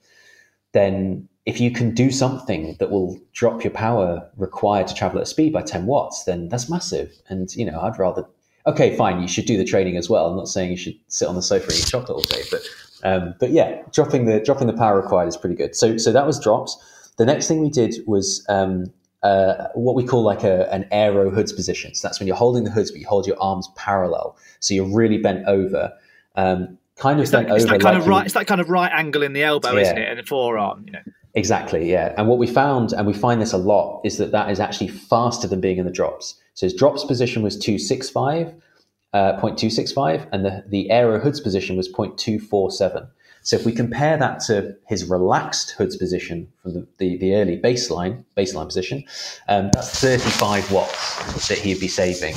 then if you can do something that will drop your power required to travel at speed by 10 watts, then that's massive. And you know, I'd rather okay, fine, you should do the training as well. I'm not saying you should sit on the sofa and eat chocolate all day, but um, but yeah, dropping the dropping the power required is pretty good. So so that was drops. The next thing we did was um, uh, what we call like a, an aero hoods position. So that's when you're holding the hoods, but you hold your arms parallel. So you're really bent over. Um, kind of it's that. It's that kind like of right. It's that kind of right angle in the elbow, yeah. isn't it, and the forearm? You know. Exactly. Yeah. And what we found, and we find this a lot, is that that is actually faster than being in the drops. So his drops position was two six five. Uh, 0.265 and the, the aero hoods position was 0.247 so if we compare that to his relaxed hoods position from the, the, the early baseline baseline position, um, that's 35 watts that he'd be saving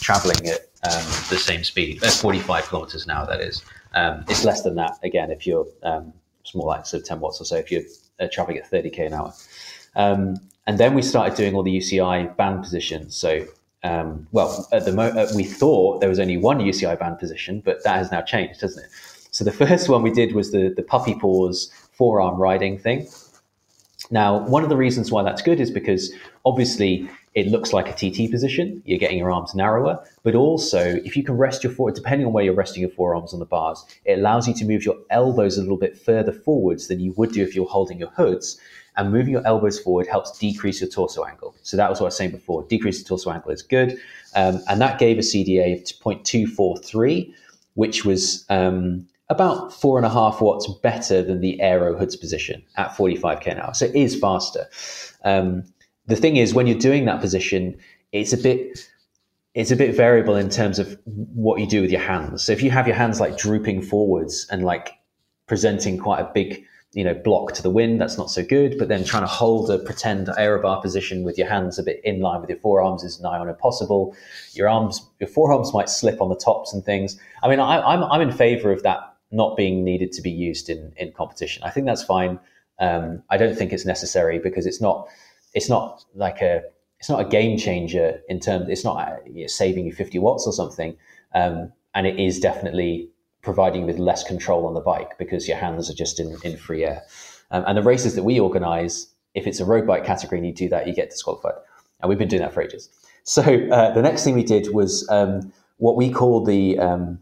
traveling at um, the same speed, at 45 kilometers an hour, that is. Um, it's less than that, again, if you're, um, more like sort of 10 watts or so if you're uh, traveling at 30k an hour. Um, and then we started doing all the UCI banned positions. So um, well, at the mo- uh, we thought there was only one UCI banned position, but that has now changed, hasn't it? So the first one we did was the, the puppy paws forearm riding thing. Now, one of the reasons why that's good is because obviously it looks like a TT position. You're getting your arms narrower, but also if you can rest your forward, depending on where you're resting your forearms on the bars, it allows you to move your elbows a little bit further forwards than you would do if you're holding your hoods. And moving your elbows forward helps decrease your torso angle. So that was what I was saying before. Decrease the torso angle is good, um, and that gave a CDA of 0.243, which was um, about four and a half watts better than the Aero Hoods position at 45k an hour. So it is faster. Um, the thing is, when you're doing that position, it's a bit it's a bit variable in terms of what you do with your hands. So if you have your hands like drooping forwards and like presenting quite a big you know block to the wind that's not so good but then trying to hold a pretend aerobar position with your hands a bit in line with your forearms is nigh on impossible your arms your forearms might slip on the tops and things i mean I, I'm, I'm in favor of that not being needed to be used in in competition. I think that's fine. Um, I don't think it's necessary because it's not it's not like a it's not a game changer in terms. It's not uh, saving you fifty watts or something, um, and it is definitely providing with less control on the bike because your hands are just in in free air. Um, and the races that we organise, if it's a road bike category and you do that, you get disqualified. And we've been doing that for ages. So uh, the next thing we did was um, what we call the um,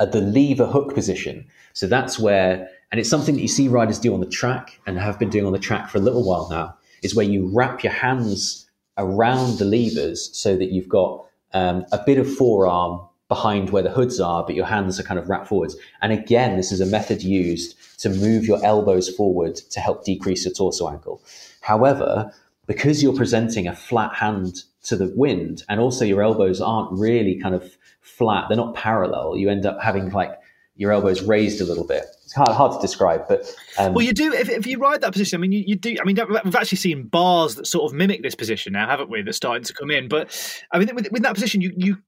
at the lever hook position. So that's where, and it's something that you see riders do on the track and have been doing on the track for a little while now, is where you wrap your hands around the levers so that you've got um, a bit of forearm behind where the hoods are, but your hands are kind of wrapped forwards. And again, this is a method used to move your elbows forward to help decrease your torso angle. However, because you're presenting a flat hand to the wind, and also your elbows aren't really kind of flat, they're not parallel, you end up having like your elbows raised a little bit. It's hard, hard to describe, but um, well, you do if, if you ride that position. I mean, you, you, do. I mean, we've actually seen bars that sort of mimic this position now, haven't we? That's starting to come in. But I mean, with, with that position, you you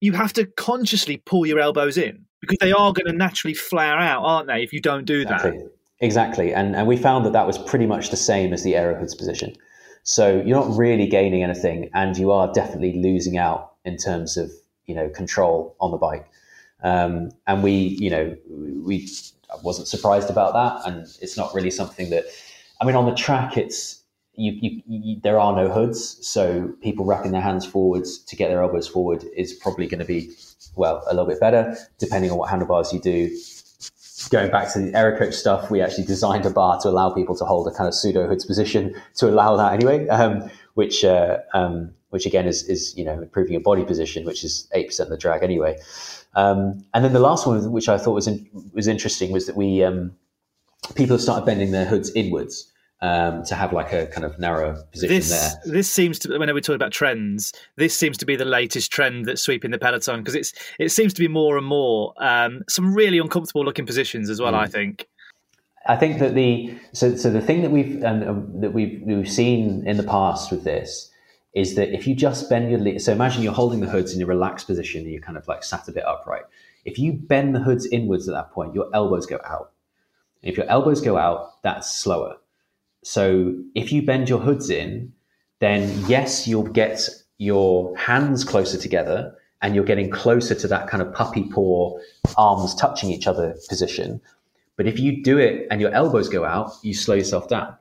you have to consciously pull your elbows in because they are going to naturally flare out, aren't they? If you don't do exactly. that, exactly. And and we found that that was pretty much the same as the aero hoods position. So you're not really gaining anything, and you are definitely losing out in terms of you know control on the bike. Um, and we, you know, we I wasn't surprised about that, and it's not really something that. I mean, on the track, it's you, you, you, there are no hoods, so people wrapping their hands forwards to get their elbows forward is probably going to be well a little bit better, depending on what handlebars you do. Going back to the Aerocoach stuff, we actually designed a bar to allow people to hold a kind of pseudo hoods position to allow that anyway, um, which uh, um, which again is is you know improving your body position, which is eight percent of the drag anyway. Um, and then the last one, which I thought was in, was interesting, was that we um, people have started bending their hoods inwards um, to have like a kind of narrow position this, there. This seems to, whenever we talk about trends, this seems to be the latest trend that's sweeping the peloton because it's it seems to be more and more um, some really uncomfortable looking positions as well. Mm. I think. I think that the so so the thing that we've um, that we've we've seen in the past with this is that if you just bend your so imagine you're holding the hoods in a relaxed position and you're kind of like sat a bit upright. If you bend the hoods inwards at that point, your elbows go out. If your elbows go out, that's slower. So if you bend your hoods in, then yes, you'll get your hands closer together and you're getting closer to that kind of puppy paw, arms touching each other position. But if you do it and your elbows go out, you slow yourself down.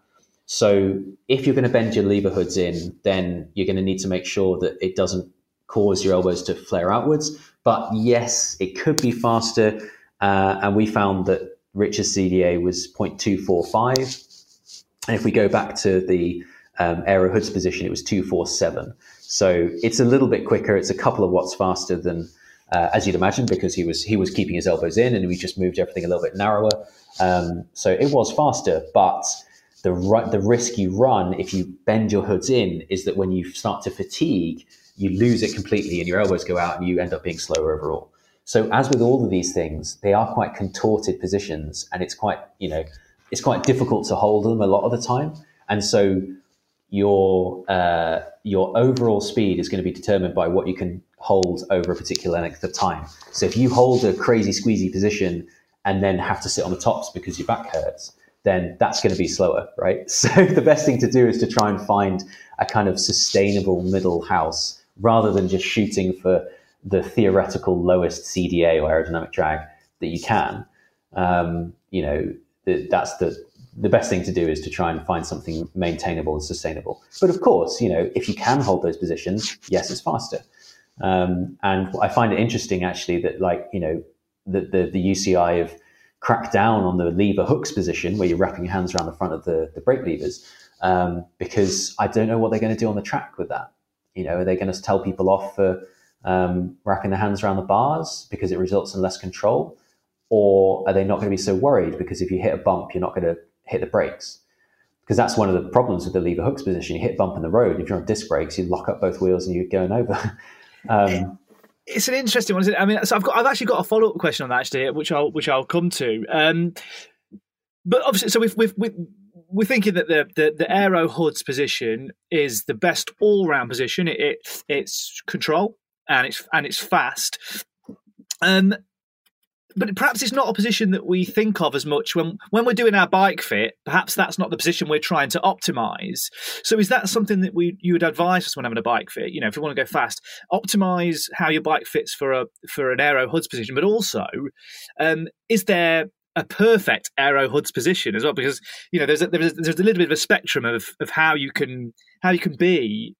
So if you're going to bend your lever hoods in, then you're going to need to make sure that it doesn't cause your elbows to flare outwards. But yes, it could be faster. Uh, and we found that Rich's CDA was 0.245. And if we go back to the um, Aero Hoods position, it was 247. So it's a little bit quicker. It's a couple of watts faster than, uh, as you'd imagine, because he was he was keeping his elbows in, and we just moved everything a little bit narrower. Um, so it was faster, but the the risk you run if you bend your hoods in is that when you start to fatigue, you lose it completely and your elbows go out and you end up being slower overall. So as with all of these things, they are quite contorted positions and it's quite, you know, it's quite difficult to hold them a lot of the time. And so your uh, your overall speed is going to be determined by what you can hold over a particular length of time. So if you hold a crazy squeezy position and then have to sit on the tops because your back hurts, then that's going to be slower, right? So the best thing to do is to try and find a kind of sustainable middle house rather than just shooting for the theoretical lowest CDA or aerodynamic drag that you can. Um, you know, that's the the best thing to do is to try and find something maintainable and sustainable. But of course, you know, if you can hold those positions, yes, it's faster. Um, and I find it interesting actually that like you know the the, the UCI have cracked down on the lever hooks position where you're wrapping your hands around the front of the, the brake levers um, because I don't know what they're going to do on the track with that. You know, are they going to tell people off for um, wrapping their hands around the bars because it results in less control? Or are they not going to be so worried because if you hit a bump, you're not going to hit the brakes? Because that's one of the problems with the lever hooks position. You hit bump in the road. If you're on disc brakes, you lock up both wheels and you're going over. um, it's an interesting one. Isn't it? I mean, so I've got I've actually got a follow up question on that actually, which I'll which I'll come to. Um, but obviously, so we've we've, we've we're thinking that the, the, the aero hoods position is the best all round position. It, it, it's control and it's and it's fast. Um, but perhaps it's not a position that we think of as much when when we're doing our bike fit. Perhaps that's not the position we're trying to optimize. So is that something that we you would advise us when having a bike fit? You know, if you want to go fast, optimize how your bike fits for a for an aero hoods position, but also um, is there a perfect aero hoods position as well because you know there's a, there's a, there's a little bit of a spectrum of of how you can how you can be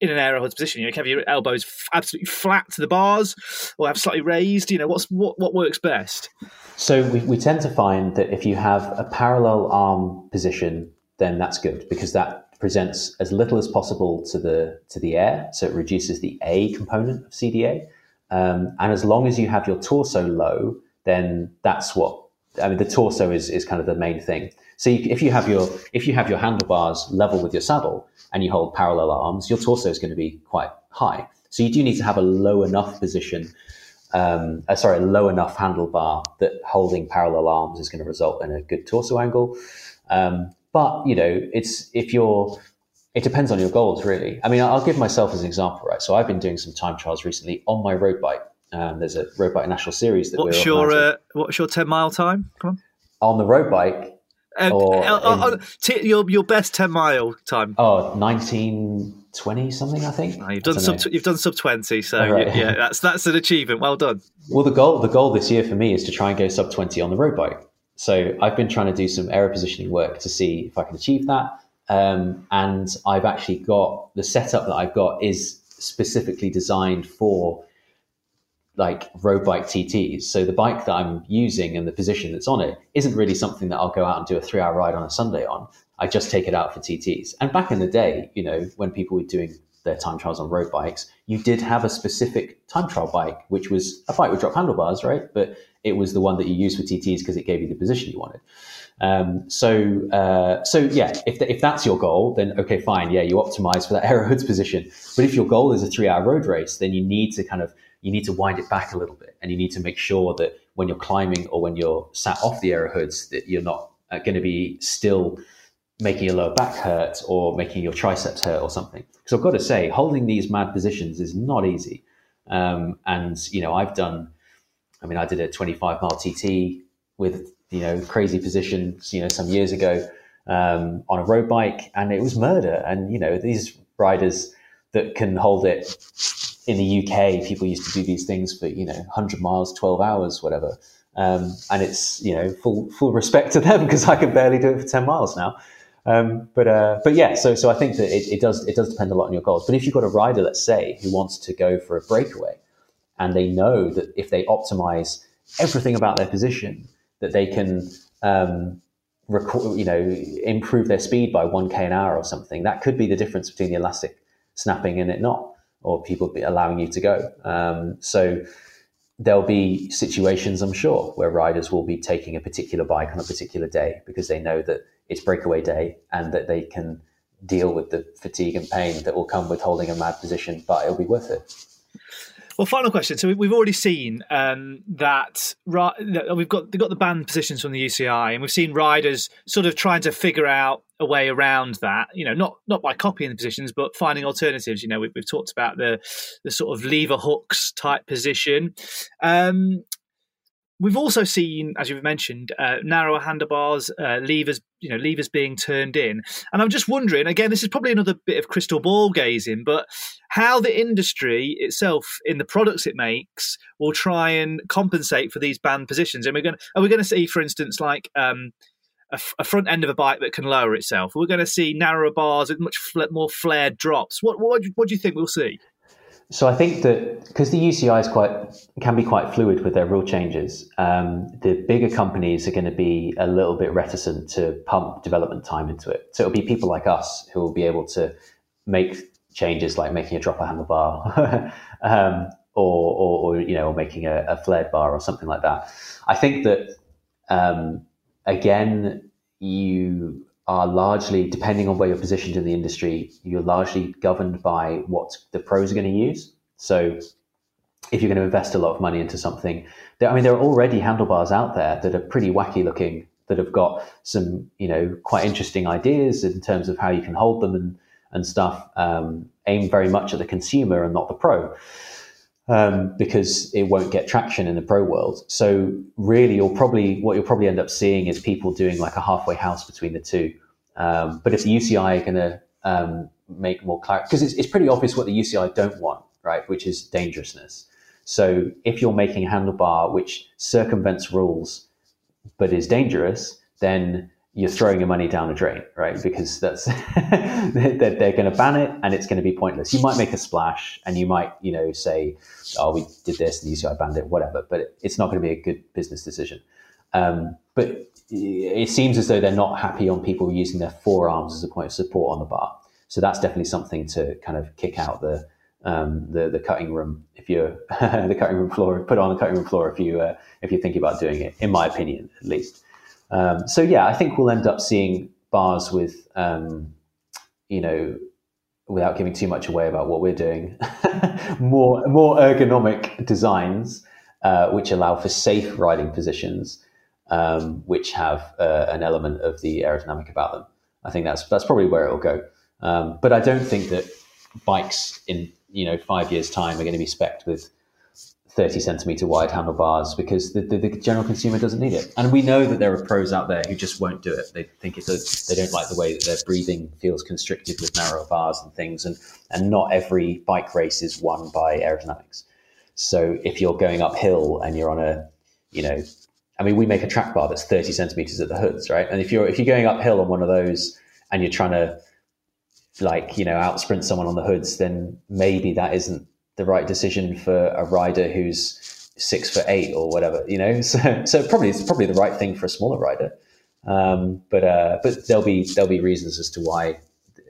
in an aero hoods position. You know, have your elbows absolutely flat to the bars or have slightly raised. You know, what's what what works best? So we, we tend to find that if you have a parallel arm position, then that's good because that presents as little as possible to the to the air, so it reduces the A component of CDA. Um, and as long as you have your torso low, then that's what I mean. The torso is is kind of the main thing. So you, if you have your if you have your handlebars level with your saddle and you hold parallel arms, your torso is going to be quite high. So you do need to have a low enough position. Um, uh, sorry, a low enough handlebar that holding parallel arms is going to result in a good torso angle. Um, but you know, it's if you're, it depends on your goals really. I mean, I'll give myself as an example, right? So I've been doing some time trials recently on my road bike. Um, there's a road bike national series that what's we're your uh, what's your ten mile time? Come on. On the road bike, uh, uh, uh, t- your your best ten mile time. Oh, 1920 something, I think. You've done sub you've done sub twenty, so right. yeah, that's that's an achievement. Well done. Well, the goal the goal this year for me is to try and go sub twenty on the road bike. So I've been trying to do some aero positioning work to see if I can achieve that. Um, and I've actually got the setup that I've got is specifically designed for like road bike TTs. So the bike that I'm using and the position that's on it isn't really something that I'll go out and do a three hour ride on a Sunday on. I just take it out for TTs. And back in the day, you know, when people were doing their time trials on road bikes, you did have a specific time trial bike, which was a bike with drop handlebars, right? But it was the one that you used for TTs because it gave you the position you wanted. Um, so, uh, so yeah, if, if that's your goal, then okay, fine. Yeah, you optimize for that aero hoods position. But if your goal is a three hour road race, then you need to kind of, you need to wind it back a little bit and you need to make sure that when you're climbing or when you're sat off the aero hoods, that you're not uh, going to be still making your lower back hurt or making your triceps hurt or something. Because I've got to say, holding these mad positions is not easy. Um, and, you know, I've done, I mean, I did a 25 mile TT with, you know, crazy positions, you know, some years ago um, on a road bike, and it was murder. And, you know, these riders that can hold it in the UK, people used to do these things for, you know, 100 miles, 12 hours, whatever. Um, and it's, you know, full, full respect to them because I can barely do it for 10 miles now. Um, but uh, but yeah, so so I think that it, it, does it does depend a lot on your goals. But if you've got a rider, let's say, who wants to go for a breakaway, and they know that if they optimize everything about their position, that they can, um, record, you know, improve their speed by one k an hour or something. That could be the difference between the elastic snapping and it not, or people allowing you to go. Um, so there'll be situations, I'm sure, where riders will be taking a particular bike on a particular day because they know that it's breakaway day and that they can deal with the fatigue and pain that will come with holding a mad position, but it'll be worth it. Well, final question. So we've already seen um, that we've got we've got the banned positions from the UCI, and we've seen riders sort of trying to figure out a way around that. You know, not not by copying the positions, but finding alternatives. You know, we, have talked about the the sort of lever hooks type position. Um, We've also seen, as you've mentioned, uh, narrower handlebars, uh, levers, you know, levers being turned in. And I'm just wondering, again, this is probably another bit of crystal ball gazing, but how the industry itself, in the products it makes, will try and compensate for these banned positions. And we're going, are we going to see, for instance, like um, a, a, front end of a bike that can lower itself? We're going to see narrower bars with much fl- more flared drops. What, what, what do you think we'll see? So I think that because the UCI is quite can be quite fluid with their rule changes, um, the bigger companies are going to be a little bit reticent to pump development time into it. So it'll be people like us who will be able to make changes like making a dropper handlebar, um, or, or, or, you know, or making a, a, flared bar or something like that. I think that um, again, you are largely, depending on where you're positioned in the industry, you're largely governed by what the pros are going to use. So if you're going to invest a lot of money into something, there, I mean, there are already handlebars out there that are pretty wacky looking, that have got some, you know, quite interesting ideas in terms of how you can hold them and, and stuff, um, aimed very much at the consumer and not the pro um, because it won't get traction in the pro world. So really, you'll probably what you'll probably end up seeing is people doing like a halfway house between the two. Um, but if the UCI are going to um, make more clarity, because it's, it's pretty obvious what the UCI don't want, right? Which is dangerousness. So if you're making a handlebar which circumvents rules but is dangerous, then you're throwing your money down the drain, right? Because that's they're, they're going to ban it, and it's going to be pointless. You might make a splash, and you might, you know, say, "Oh, we did this, and the UCI banned it, whatever." But it's not going to be a good business decision. Um, but it seems as though they're not happy on people using their forearms as a point of support on the bar. So that's definitely something to kind of kick out the um, the, the cutting room if you're the cutting room floor. Put on the cutting room floor if you uh, if you're thinking about doing it. In my opinion, at least. Um, so yeah, I think we'll end up seeing bars with um, you know without giving too much away about what we're doing, more more ergonomic designs uh, which allow for safe riding positions, um, which have uh, an element of the aerodynamic about them. I think that's that's probably where it will go. Um, but I don't think that bikes in you know five years' time are going to be specced with 30 centimeter wide handlebars because the, the, the, general consumer doesn't need it. And we know that there are pros out there who just won't do it. They think it's a, they don't like the way that their breathing feels constricted with narrow bars and things. And, and not every bike race is won by aerodynamics. So if you're going uphill and you're on a, you know, I mean, we make a track bar that's 30 centimeters at the hoods, right? And if you're, if you're going uphill on one of those and you're trying to like, you know, out sprint someone on the hoods, then maybe that isn't the right decision for a rider who's six for eight or whatever, you know. So, so probably it's probably the right thing for a smaller rider. Um, but uh, but there'll be there'll be reasons as to why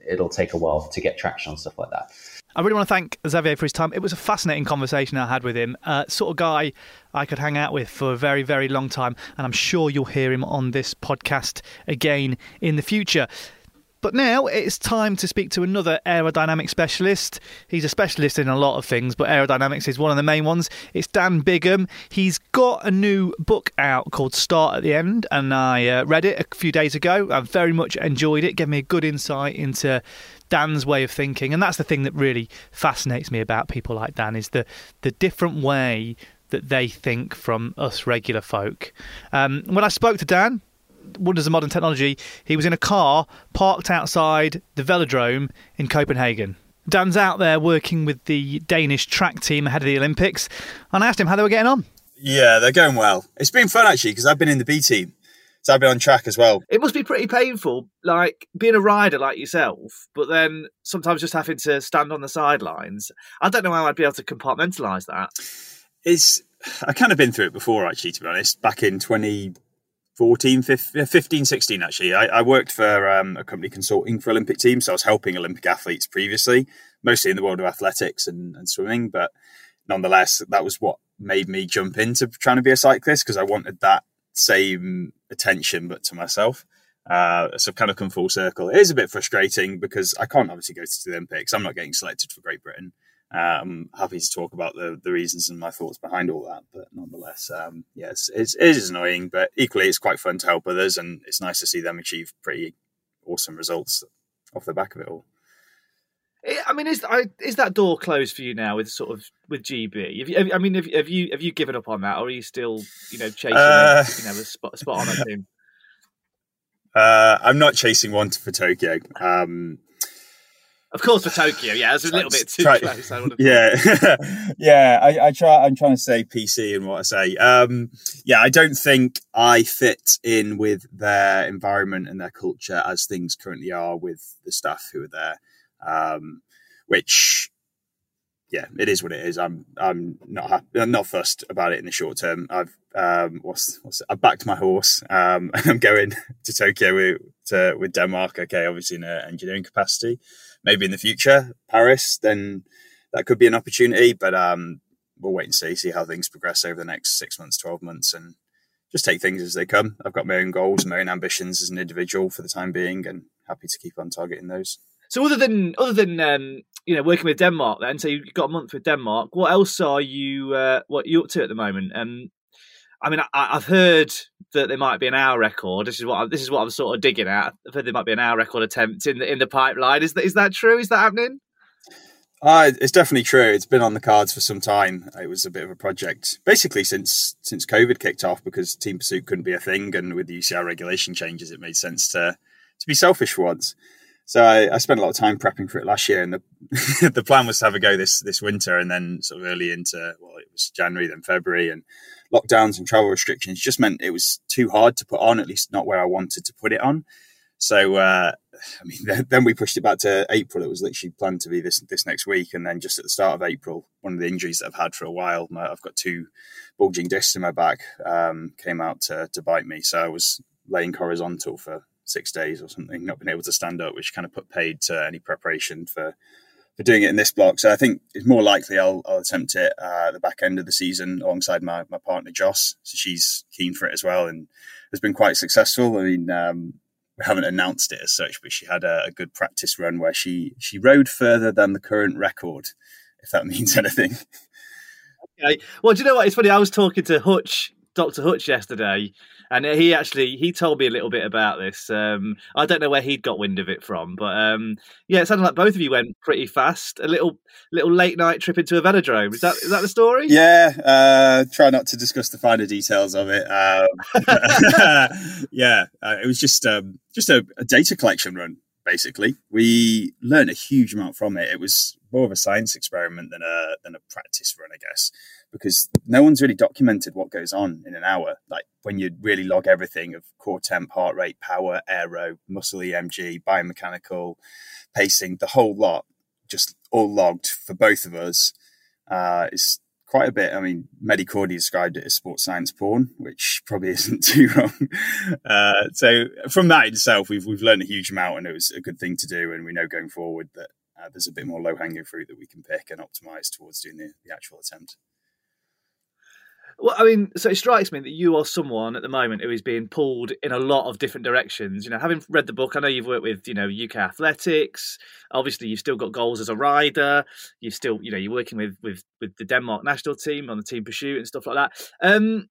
it'll take a while to get traction on stuff like that. I really want to thank Xavier for his time. It was a fascinating conversation I had with him. Uh, sort of guy I could hang out with for a very, very long time, and I'm sure you'll hear him on this podcast again in the future. But now it's time to speak to another aerodynamic specialist. He's a specialist in a lot of things, but aerodynamics is one of the main ones. It's Dan Bigham. He's got a new book out called Start at the End, and I uh, read it a few days ago. I very much enjoyed it, gave me a good insight into Dan's way of thinking, and that's the thing that really fascinates me about people like Dan is the the different way that they think from us regular folk. Um, when I spoke to Dan, wonders of modern technology, he was in a car parked outside the velodrome in Copenhagen. Dan's out there working with the Danish track team ahead of the Olympics, and I asked him how they were getting on. Yeah, they're going well. It's been fun actually because I've been in the B team, so I've been on track as well. It must be pretty painful, like being a rider like yourself, but then sometimes just having to stand on the sidelines. I don't know how I'd be able to compartmentalise that. It's I kind of been through it before actually, to be honest. Back in 20, 14, 15, 16 actually. I, I worked for um, a company consulting for Olympic teams, so I was helping Olympic athletes previously, mostly in the world of athletics and, and swimming. But nonetheless, that was what made me jump into trying to be a cyclist because I wanted that same attention, but to myself. Uh, so I've kind of come full circle. It is a bit frustrating because I can't obviously go to the Olympics. I'm not getting selected for Great Britain. I'm happy to talk about the, the reasons and my thoughts behind all that, but nonetheless, um, yes, it's, it is annoying, but equally it's quite fun to help others, and it's nice to see them achieve pretty awesome results off the back of it all. I mean, is is that door closed for you now with sort of with GB? Have you, I mean, have, have you have you given up on that, or are you still you know chasing uh, a, you know a spot, a spot on that team? Uh, I'm not chasing one for Tokyo. Um, of course, for Tokyo, yeah, it's a little bit too try, close. yeah, yeah. I, I, try. I'm trying to say PC and what I say. Um, yeah, I don't think I fit in with their environment and their culture as things currently are with the staff who are there. Um, which, yeah, it is what it is. I'm I'm not happy, I'm not fussed about it in the short term. I've um, what's, what's I backed my horse. Um, I'm going to Tokyo with to, with Denmark. Okay, obviously in an engineering capacity maybe in the future, Paris, then that could be an opportunity. But um, we'll wait and see, see how things progress over the next six months, 12 months, and just take things as they come. I've got my own goals, my own ambitions as an individual for the time being, and happy to keep on targeting those. So, other than other than um, you know working with Denmark, then so you've got a month with Denmark. What else are you uh, what you up to at the moment? Um, I mean, I, have heard that there might be an hour record. This is what I, this is what I'm sort of digging at. I've heard there might be an hour record attempt in the in the pipeline. Is that is that true? Is that happening? Uh, it's definitely true. It's been on the cards for some time. It was a bit of a project, basically since since COVID kicked off, because team pursuit couldn't be a thing, and with the UCI regulation changes, it made sense to to be selfish once. So I, I spent a lot of time prepping for it last year, and the the plan was to have a go this this winter, and then sort of early into well, it was January, then February, and lockdowns and travel restrictions just meant it was too hard to put on, at least not where I wanted to put it on. So uh, I mean, then we pushed it back to April. It was literally planned to be this this next week, and then just at the start of April, one of the injuries that I've had for a while, my, I've got two bulging discs in my back, um, came out to, to bite me. So I was laying horizontal for six days or something, not being able to stand up, which kind of put paid to any preparation for for doing it in this block. So I think it's more likely I'll, I'll attempt it uh, at the back end of the season alongside my, my partner Joss. So she's keen for it as well and has been quite successful. I mean, um, we haven't announced it as such, but she had a, a, good practice run where she she rode further than the current record, if that means anything. Okay. Well, do you know what? It's funny. I was talking to Hutch, Doctor Hutch, yesterday, and he actually he told me a little bit about this. Um, I don't know where he'd got wind of it from, but um, yeah, it sounded like both of you went pretty fast. A little little late night trip into a velodrome. Is that is that the story? Yeah. Uh, try not to discuss the finer details of it. Um, yeah, uh, it was just um, just a, a data collection run basically. We learned a huge amount from it. It was more of a science experiment than a than a practice run, I guess, because no one's really documented what goes on in an hour. Like when you really log everything of core temp, heart rate, power, aero, muscle EMG, biomechanical, pacing, the whole lot, just all logged for both of us. Uh, is quite a bit. I mean, Mehdi Kordi described it as sports science porn, which probably isn't too wrong. Uh, so from that itself, we've we've learned a huge amount, and it was a good thing to do. And we know going forward that uh, there's a bit more low hanging fruit that we can pick and optimize towards doing the, the actual attempt. Well, I mean, so it strikes me that you are someone at the moment who is being pulled in a lot of different directions. You know, having read the book, I know you've worked with, you know, UK athletics. Obviously, you've still got goals as a rider. You've still, you know, you're working with with with the Denmark national team on the team pursuit and stuff like that. Um,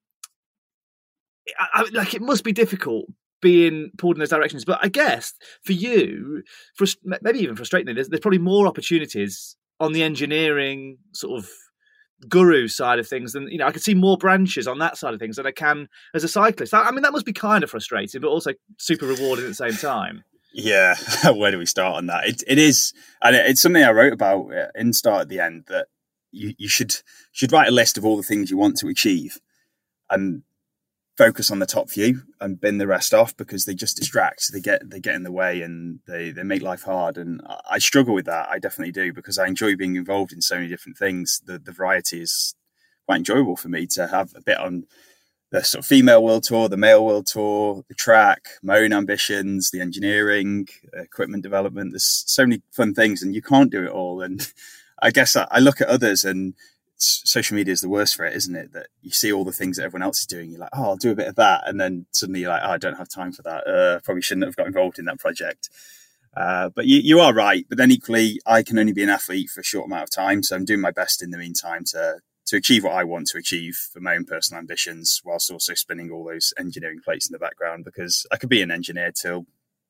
I, I, like it must be difficult being pulled in those directions. But I guess for you, frust- maybe even frustrating, there's, there's probably more opportunities on the engineering sort of guru side of things than you know i could see more branches on that side of things than i can as a cyclist. I, I mean that must be kind of frustrating but also super rewarding at the same time. Yeah where do we start on that? It, it is and it's something i wrote about uh, in start at the end that you, you should should write a list of all the things you want to achieve. And focus on the top few and bin the rest off because they just distract they get they get in the way and they they make life hard. And i struggle with that. I definitely do because i enjoy being involved in so many different things. The the variety is quite enjoyable for me to have a bit on the sort of female world tour the male world tour the track my own ambitions the engineering equipment development. There's so many fun things and you can't do it all. And i guess i, I look at others and social media is the worst for it, isn't it? That you see all the things that everyone else is doing, you're like, oh, I'll do a bit of that, and then suddenly you're like, oh, I don't have time for that. Uh, probably shouldn't have got involved in that project. Uh, but you, you are right. But then equally, I can only be an athlete for a short amount of time, so I'm doing my best in the meantime to to achieve what I want to achieve for my own personal ambitions, whilst also spinning all those engineering plates in the background. Because I could be an engineer till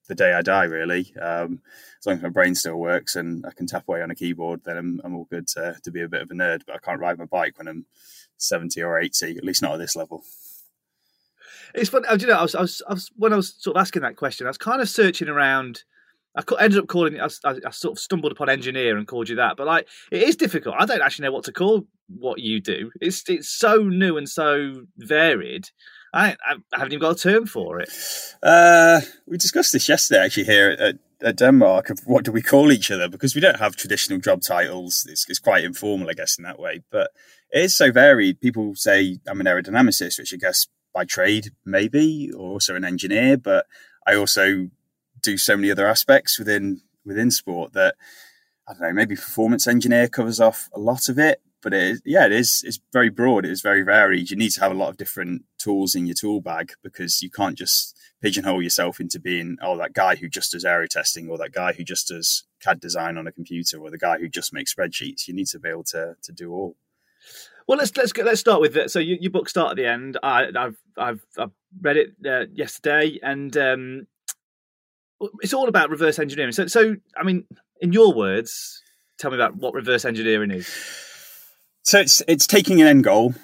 the day I die, really. Um, as long as my brain still works and I can tap away on a keyboard, then I'm, I'm all good to, to be a bit of a nerd. But I can't ride my bike when I'm 70 or 80, at least not at this level. It's funny, you know, I was, I was, I was, when I was sort of asking that question, I was kind of searching around. I ended up calling. I, I, sort of stumbled upon engineer and called you that, but like it is difficult. I don't actually know what to call what you do. It's it's so new and so varied. I, I haven't even got a term for it. Uh, we discussed this yesterday, actually, here at, at, Denmark. Of what do we call each other? Because we don't have traditional job titles. It's, it's, quite informal, I guess, in that way. But it is so varied. People say I'm an aerodynamicist, which I guess by trade maybe, or also an engineer. But I also do so many other aspects within within sport that I don't know. Maybe performance engineer covers off a lot of it, but it is, yeah, it is. It's very broad. It is very varied. You need to have a lot of different tools in your tool bag because you can't just pigeonhole yourself into being oh that guy who just does aero testing or that guy who just does CAD design on a computer or the guy who just makes spreadsheets. You need to be able to to do all. Well, let's let's let's start with it. So your, your book start at the end. I, have I've I've read it uh, yesterday, and um, it's all about reverse engineering. So so I mean, in your words, tell me about what reverse engineering is. So it's it's taking an end goal,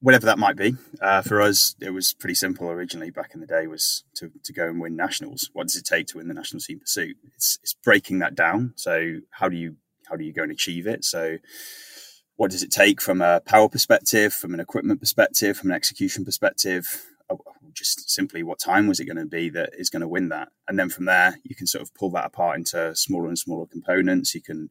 whatever that might be. Uh, for us, it was pretty simple originally. Back in the day, was to, to go and win nationals. What does it take to win the national team pursuit? It's it's breaking that down. So how do you how do you go and achieve it? So what does it take from a power perspective, from an equipment perspective, from an execution perspective? uh, just simply what time was it going to be that is going to win that and then from there you can sort of pull that apart into smaller and smaller components you can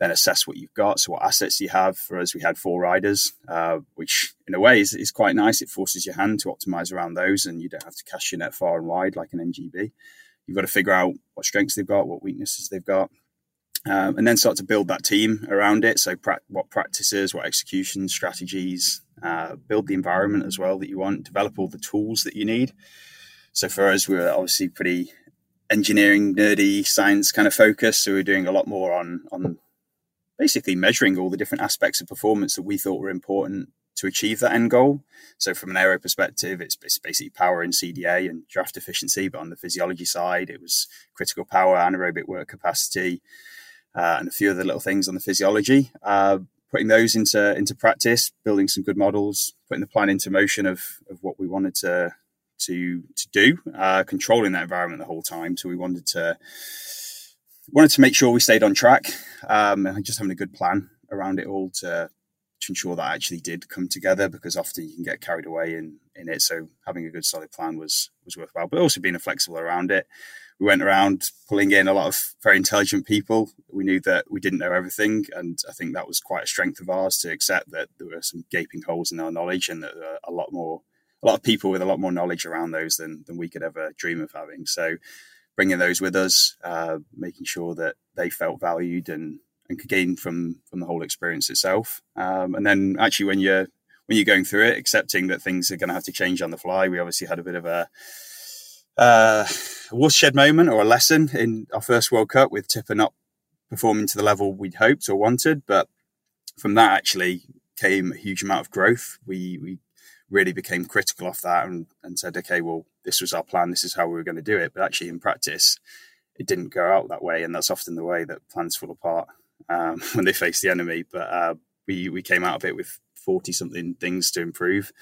then assess what you've got so what assets you have for us we had four riders uh, which in a way is, is quite nice it forces your hand to optimize around those and you don't have to cast your net far and wide like an ngb you've got to figure out what strengths they've got what weaknesses they've got um, and then start to build that team around it. So, pra- what practices, what execution strategies, uh, build the environment as well that you want, develop all the tools that you need. So, for us, we are obviously pretty engineering, nerdy, science kind of focused. So, we're doing a lot more on on basically measuring all the different aspects of performance that we thought were important to achieve that end goal. So, from an aero perspective, it's, it's basically power and CDA and draft efficiency. But on the physiology side, it was critical power, anaerobic work capacity uh, and a few other little things on the physiology. Uh, putting those into into practice, building some good models, putting the plan into motion of of what we wanted to to to do, uh, controlling that environment the whole time. So we wanted to wanted to make sure we stayed on track, um, and just having a good plan around it all to to ensure that actually did come together because often you can get carried away in in it. So having a good solid plan was was worthwhile, but also being flexible around it we went around pulling in a lot of very intelligent people. We knew that we didn't know everything, and I think that was quite a strength of ours to accept that there were some gaping holes in our knowledge, and that a lot more, a lot of people with a lot more knowledge around those than than we could ever dream of having. So, bringing those with us, uh, making sure that they felt valued and and could gain from from the whole experience itself, um, and then actually when you're when you're going through it, accepting that things are going to have to change on the fly. We obviously had a bit of a uh, watershed moment or a lesson in our first World Cup with Tipper not performing to the level we'd hoped or wanted. But from that actually came a huge amount of growth. We we really became critical of that and, and said, okay, well, this was our plan. This is how we were going to do it. But actually, in practice, it didn't go out that way, and that's often the way that plans fall apart um, when they face the enemy. But uh, we we came out of it with forty something things to improve,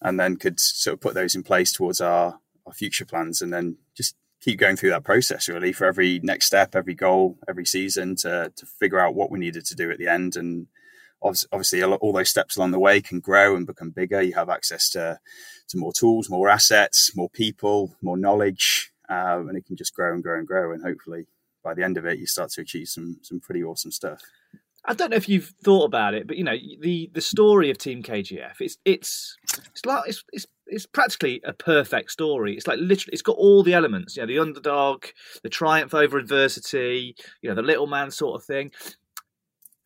and then could sort of put those in place towards our our future plans, and then just keep going through that process really for every next step, every goal, every season to to figure out what we needed to do at the end. And obviously, all those steps along the way can grow and become bigger. You have access to to more tools, more assets, more people, more knowledge, uh, and it can just grow and grow and grow. And hopefully, by the end of it, you start to achieve some some pretty awesome stuff. I don't know if you've thought about it, but you know the the story of Team KGF. It's it's it's like it's, it's it's practically a perfect story. It's like literally, it's got all the elements. You know, the underdog, the triumph over adversity. You know, the little man sort of thing.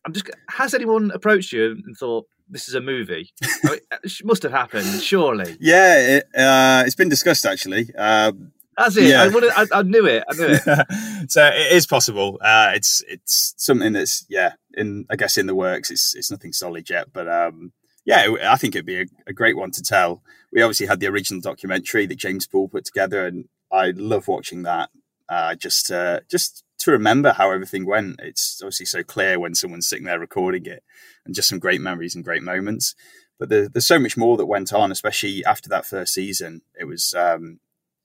I'm just. Has anyone approached you and thought this is a movie? I mean, it must have happened, surely. Yeah, it, uh, it's been discussed actually. Um, Has it? Yeah. I, wanted, I, I, knew it. I knew it. so it is possible. Uh, it's it's something that's yeah, in I guess in the works. It's it's nothing solid yet, but um, yeah, I think it'd be a, a, great one to tell. We obviously had the original documentary that James Poole put together, and I love watching that. Uh, just uh, just to remember how everything went. It's obviously so clear when someone's sitting there recording it, and just some great memories and great moments. But there, there's so much more that went on, especially after that first season. It was um,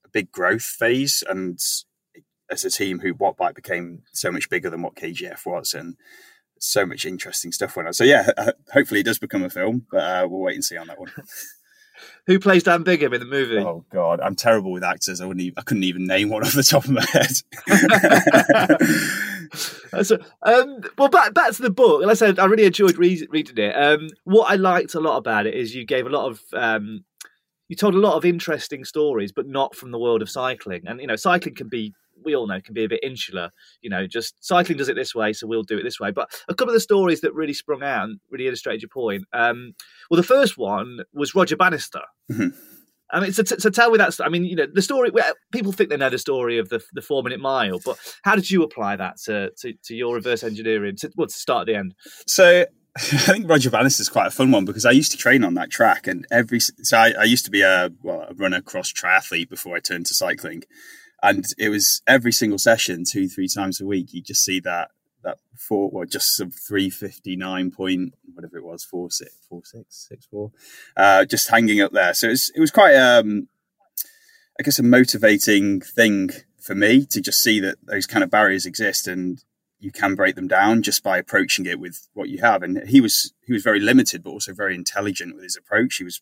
a big growth phase, and as a team, Huub Wattbike became so much bigger than what KGF was, and so much interesting stuff went on. So yeah, hopefully it does become a film, but uh, we'll wait and see on that one. Who plays Dan Bigham in the movie? Oh God, I'm terrible with actors. I wouldn't. Even, I couldn't even name one off the top of my head. so, um, well, back back to the book. Like I said, I really enjoyed re- reading it. Um, what I liked a lot about it is you gave a lot of um, you told a lot of interesting stories, but not from the world of cycling. And you know, cycling can be we all know can be a bit insular. You know, just cycling does it this way, so we'll do it this way. But a couple of the stories that really sprung out and really illustrated your point. Um, well, the first one was Roger Bannister. Mm-hmm. I mean, so, so tell me that. I mean, you know, the story. People think they know the story of the the four minute mile, but how did you apply that to to, to your reverse engineering? To, well, to start at the end. So I think Roger Bannister is quite a fun one because I used to train on that track, and every so I, I used to be a well a runner cross triathlete before I turned to cycling, and it was every single session, two, three times a week. You just see that that four, well, just some three fifty nine point whatever it was, four six, four six, six four, uh, just hanging up there. So it was it was quite, um, I guess, a motivating thing for me to just see that those kind of barriers exist and you can break them down just by approaching it with what you have. And he was he was very limited, but also very intelligent with his approach. He was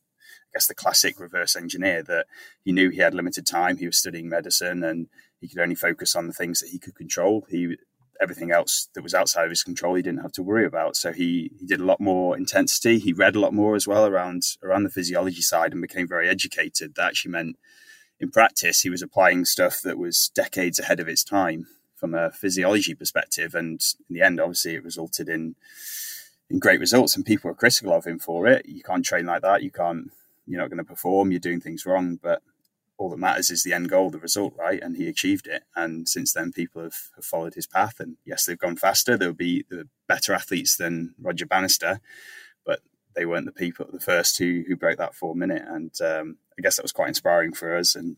guess the classic reverse engineer that he knew he had limited time. He was studying medicine and he could only focus on the things that he could control. He everything else that was outside of his control he didn't have to worry about. So he he did a lot more intensity. He read a lot more as well around around the physiology side and became very educated. That actually meant in practice he was applying stuff that was decades ahead of its time from a physiology perspective. And in the end, obviously, it resulted in in great results. And people were critical of him for it. You can't train like that. You can't you're not going to perform, you're doing things wrong. But all that matters is the end goal, the result, right? And he achieved it. And since then, people have, have followed his path. And yes, they've gone faster. They'll be the better athletes than Roger Bannister, but they weren't the people, the first who who broke that four minute. And um, I guess that was quite inspiring for us. And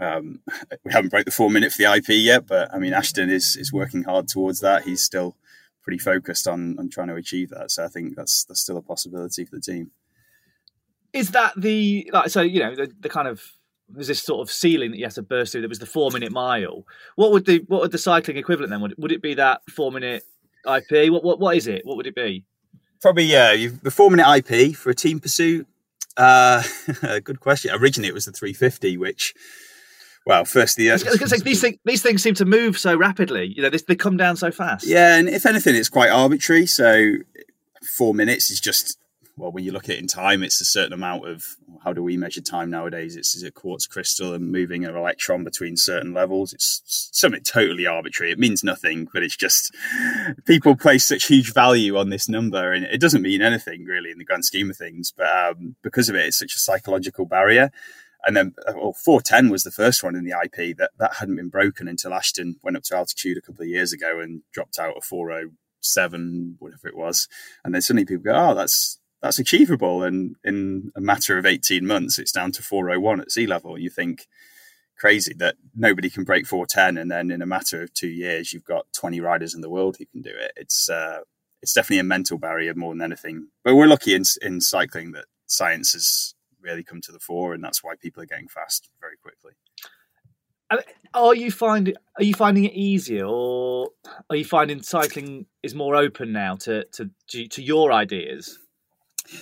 um, we haven't broke the four minute for the IP yet, but I mean, Ashton is is working hard towards that. He's still pretty focused on on trying to achieve that. So I think that's that's still a possibility for the team is that the like so you know the, the kind of there's this sort of ceiling that you have to burst through that was the four minute mile what would the what would the cycling equivalent then would, would it be that four minute ip what, what what is it what would it be probably yeah the four minute ip for a team pursuit uh good question originally it was the 350 which well, firstly, uh, say, these things these things seem to move so rapidly. You know, they, they come down so fast. Yeah, and if anything, it's quite arbitrary. So four minutes is just well, when you look at it in time, it's a certain amount of how do we measure time nowadays? It's is a quartz crystal and moving an electron between certain levels. It's something totally arbitrary. It means nothing, but it's just people place such huge value on this number, and it doesn't mean anything really in the grand scheme of things. But um, because of it, it's such a psychological barrier. And then, well, 410 was the first one in the IP that that hadn't been broken until Ashton went up to altitude a couple of years ago and dropped out of 407, whatever it was. And then suddenly people go, oh, that's that's achievable. And in a matter of 18 months, it's down to 401 at sea level. You think crazy that nobody can break 410. And then in a matter of two years, you've got 20 riders in the world who can do it. It's, uh, it's definitely a mental barrier more than anything. But we're lucky in, in cycling that science has really come to the fore, and that's why people are getting fast very quickly. Are you finding are you finding it easier, or are you finding cycling is more open now to to to your ideas?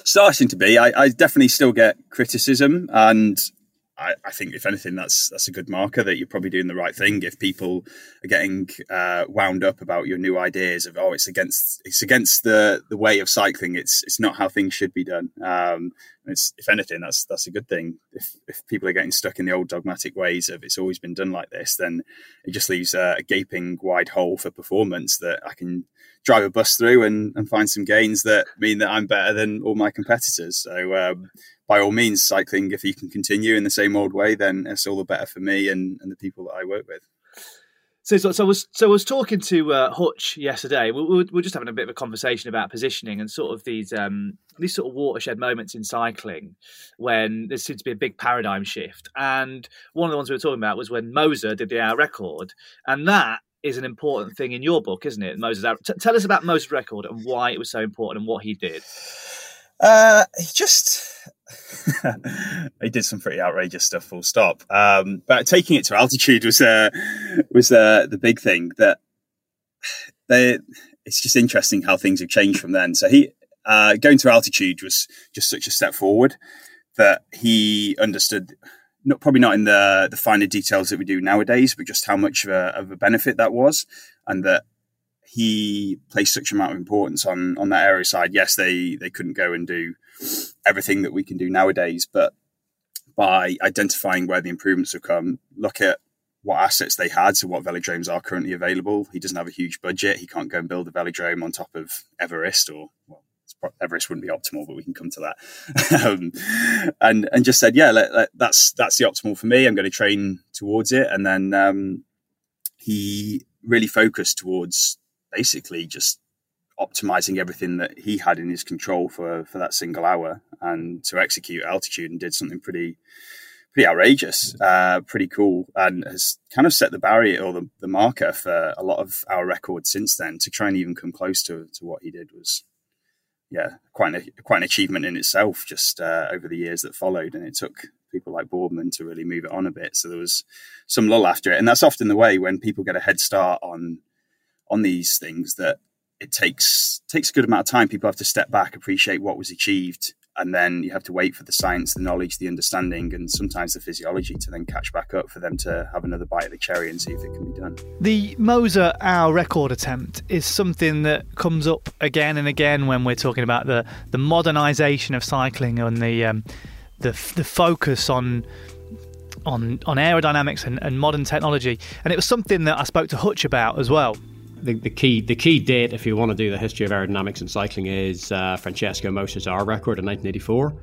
Starting to be. I, I definitely still get criticism, and I, I, think if anything, that's that's a good marker that you're probably doing the right thing. If people are getting uh, wound up about your new ideas of oh, it's against it's against the the way of cycling. It's it's not how things should be done. Um, it's if anything, that's that's a good thing. If if people are getting stuck in the old dogmatic ways of it's always been done like this, then it just leaves a, a gaping wide hole for performance that I can drive a bus through and, and find some gains that mean that I'm better than all my competitors. So um, by all means, cycling, if you can continue in the same old way, then it's all the better for me and, and the people that I work with. So, so, so, I was so I was talking to uh, Hutch yesterday. We, we, were just having a bit of a conversation about positioning and sort of these um, these sort of watershed moments in cycling when there seems to be a big paradigm shift. And one of the ones we were talking about was when Moser did the hour record, and that is an important thing in your book, isn't it? Moser's. T- tell us about Moser's record and why it was so important and what he did. Uh, he just he did some pretty outrageous stuff. Full stop. Um, but taking it to altitude was uh, was uh, the big thing that they. It's just interesting how things have changed from then. So he uh, going to altitude was just such a step forward that he understood not probably not in the the finer details that we do nowadays, but just how much of a, of a benefit that was, and that he placed such amount of importance on on that area side. Yes, they they couldn't go and do everything that we can do nowadays, but by identifying where the improvements have come, look at what assets they had, so what velodromes are currently available. He doesn't have a huge budget. He can't go and build a velodrome on top of Everest or well, Everest wouldn't be optimal, but we can come to that. um, and and just said, yeah, let, let, that's that's the optimal for me. I'm going to train towards it, and then um, he really focused towards basically just optimizing everything that he had in his control for for that single hour and to execute altitude and did something pretty pretty outrageous uh, pretty cool and has kind of set the barrier or the, the marker for a lot of our records since then to try and even come close to to what he did was yeah, quite an, quite an achievement in itself. Just uh, over the years that followed, and it took people like Boardman to really move it on a bit. So there was some lull after it, and that's often the way when people get a head start on on these things that it takes takes a good amount of time. People have to step back, appreciate what was achieved, and then you have to wait for the science, the knowledge, the understanding, and sometimes the physiology to then catch back up for them to have another bite of the cherry and see if it can be done. The Moser hour record attempt is something that comes up again and again when we're talking about the the modernisation of cycling and the um, the the focus on on on aerodynamics and, and modern technology. And it was something that I spoke to Hutch about as well the, the, key the key date if you want to do the history of aerodynamics and cycling is uh, Francesco Moser's hour record in 1984.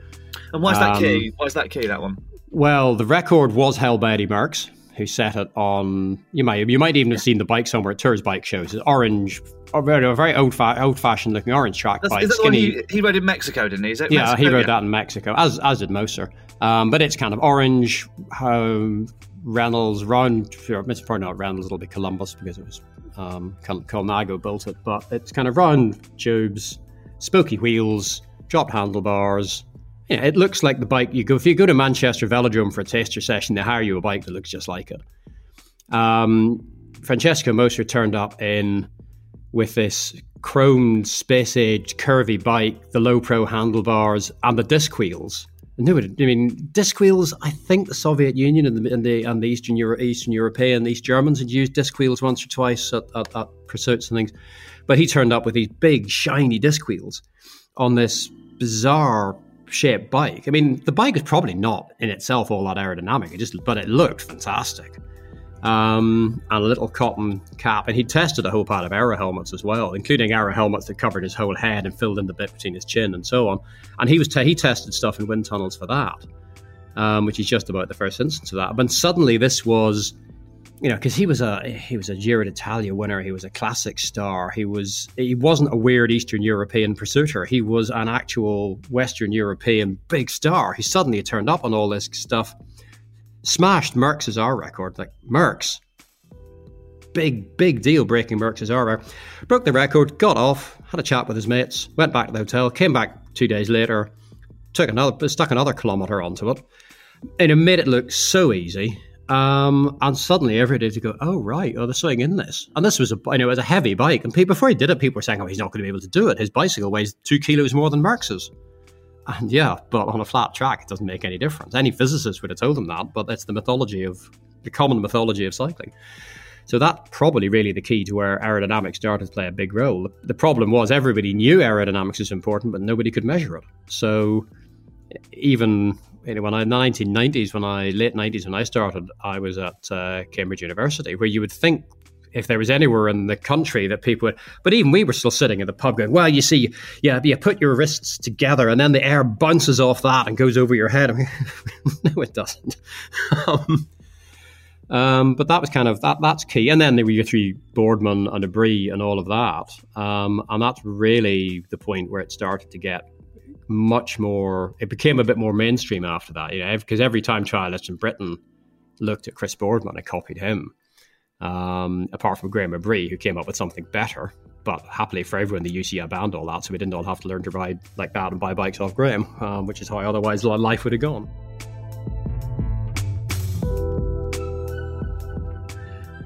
And why is that um, key? Why is that key? That one? Well, the record was held by Eddie Merckx, who set it on. You might you might even have seen the bike somewhere at Tours bike shows. It's orange, a very, very old fa- old fashioned looking orange track That's, bike. Is that skinny. He, he, rode in Mexico, didn't he? yeah, Mexico? he rode yeah. that in Mexico, as as did Moser. Um, but it's kind of orange. Um, Reynolds, round, it's probably not Reynolds, it'll be Columbus because it was um, Colnago built it, but it's kind of round tubes, spokey wheels, drop handlebars. Yeah, it looks like the bike you go if you go to Manchester Velodrome for a taster session. They hire you a bike that looks just like it. Um, Francesco Moser turned up in with this chromed space age curvy bike, the low pro handlebars, and the disc wheels. No, I mean, disc wheels. I think the Soviet Union and the and the, and the Eastern Euro, Eastern European, East Germans had used disc wheels once or twice at, at, at pursuits and things. But he turned up with these big, shiny disc wheels on this bizarre shaped bike. I mean, the bike is probably not in itself all that aerodynamic. It just, but it looked fantastic um, and a little cotton cap. And he tested a whole pile of aero helmets as well, including aero helmets that covered his whole head and filled in the bit between his chin and so on. And he was te- he tested stuff in wind tunnels for that, um, which is just about the first instance of that. But suddenly this was, you know, because he was a he was a Giro d'Italia winner, he was a classic star, he was he wasn't a weird Eastern European pursuiter, he was an actual Western European big star. He suddenly turned up on all this stuff smashed Merckx's hour record. Like Merckx, big big deal breaking Merckx's hour. Broke the record, got off, had a chat with his mates, went back to the hotel, came back two days later, took another stuck another kilometer onto it, and it made it look so easy. Um, and suddenly every day to go, oh right, oh there's something in this. And this was a, you know, it was a heavy bike. And before he did it, people were saying, oh, he's not going to be able to do it. His bicycle weighs two kilos more than Merckx's. And yeah, but on a flat track, it doesn't make any difference. Any physicist would have told them that, but that's the mythology of the common mythology of cycling. So that probably really the key to where aerodynamics started to play a big role. The problem was everybody knew aerodynamics was important, but nobody could measure it. So even you know, when I in the 1990s, when I late 90s when I started, I was at uh, Cambridge University, where you would think if there was anywhere in the country that people would, but even we were still sitting in the pub going, well, you see, yeah, you put your wrists together and then the air bounces off that and goes over your head. I mean, no, it doesn't. um, um, but that was kind of that. That's key. And then there were your three Boardman and Obree and all of that. Um, and that's really the point where it started to get much more. It became a bit more mainstream after that. You know, because every time trialists in Britain looked at Chris Boardman and copied him, um, apart from Graeme Obree, who came up with something better. But happily for everyone, the UCI banned all that, so we didn't all have to learn to ride like that and buy bikes off Graeme, um, which is how otherwise life would have gone.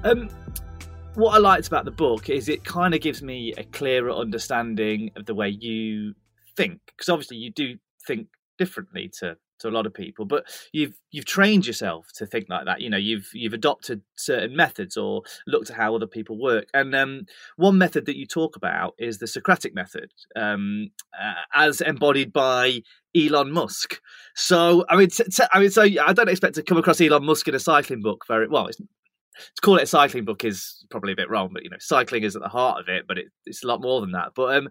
Um, what I liked about the book is it kind of gives me a clearer understanding of the way you think, because obviously you do think differently to to a lot of people but you've you've trained yourself to think like that you know you've you've adopted certain methods or looked at how other people work and um, one method that you talk about is the socratic method um, uh, as embodied by Elon Musk so I mean t- t- I mean so I don't expect to come across Elon Musk in a cycling book very well to call it a cycling book is probably a bit wrong, but you know, cycling is at the heart of it, but it, it's a lot more than that. But um,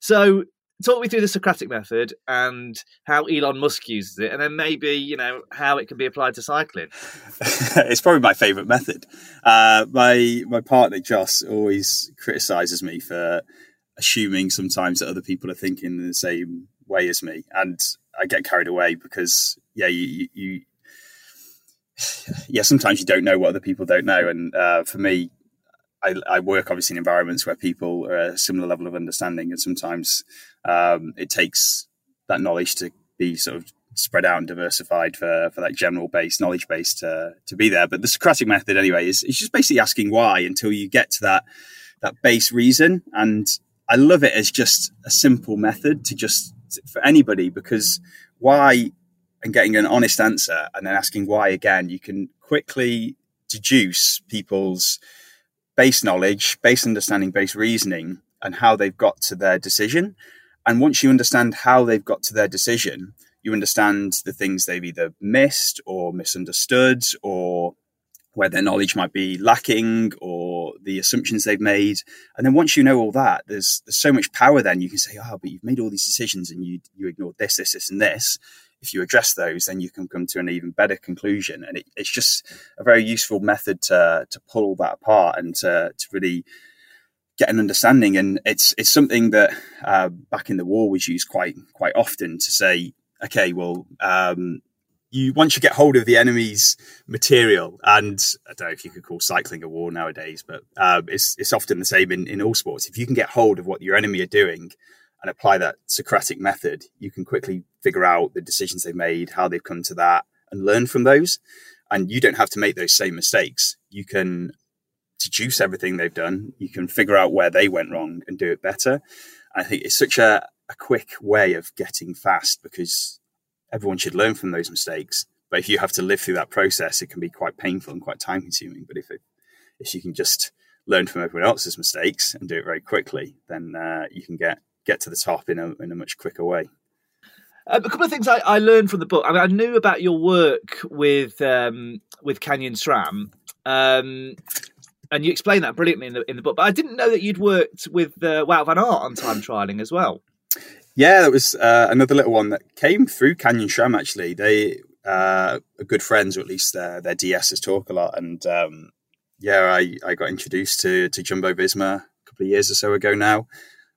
so talk me through the Socratic method and how Elon Musk uses it, and then maybe you know how it can be applied to cycling. it's probably my favourite method. Uh, my my partner Joss always criticises me for assuming sometimes that other people are thinking in the same way as me, and I get carried away because yeah, you, you yeah, sometimes you don't know what other people don't know, and uh, for me, I, I, work obviously in environments where people are a similar level of understanding, and sometimes um, it takes that knowledge to be sort of spread out and diversified for, for that general base knowledge base to, to be there. But the Socratic method, anyway, is, is just basically asking why until you get to that that base reason. And I love it as just a simple method to just for anybody because why and getting an honest answer and then asking why again, you can quickly deduce people's base knowledge, base understanding, base reasoning, and how they've got to their decision. And once you understand how they've got to their decision, you understand the things they've either missed or misunderstood or where their knowledge might be lacking or the assumptions they've made. And then once you know all that, there's there's so much power then you can say, oh, but you've made all these decisions and you you ignored this, this, this, and this. If you address those, then you can come to an even better conclusion. And it, it's just a very useful method to to pull that apart and to to really get an understanding. And it's it's something that uh, back in the war was used quite quite often to say, okay, well, um, you once you get hold of the enemy's material, and I don't know if you could call cycling a war nowadays, but uh, it's it's often the same in, in all sports. If you can get hold of what your enemy are doing and apply that Socratic method, you can quickly figure out the decisions they've made, how they've come to that, and learn from those. And you don't have to make those same mistakes. You can deduce everything they've done. You can figure out where they went wrong and do it better. I think it's such a, a quick way of getting fast because everyone should learn from those mistakes. But if you have to live through that process, it can be quite painful and quite time consuming. But if it, if you can just learn from everyone else's mistakes and do it very quickly, then uh, you can get get to the top in a in a much quicker way. A couple of things I, I, learned from the book. I mean, I knew about your work with um, with Canyon SRAM, um, and you explain that brilliantly in the in the book. But I didn't know that you'd worked with uh, Wout van Aert on time trialing as well. Yeah, that was uh, another little one that came through Canyon SRAM. Actually, they uh, are good friends, or at least their their DSs talk a lot. And um, yeah, I, I got introduced to to Jumbo Visma a couple of years or so ago now,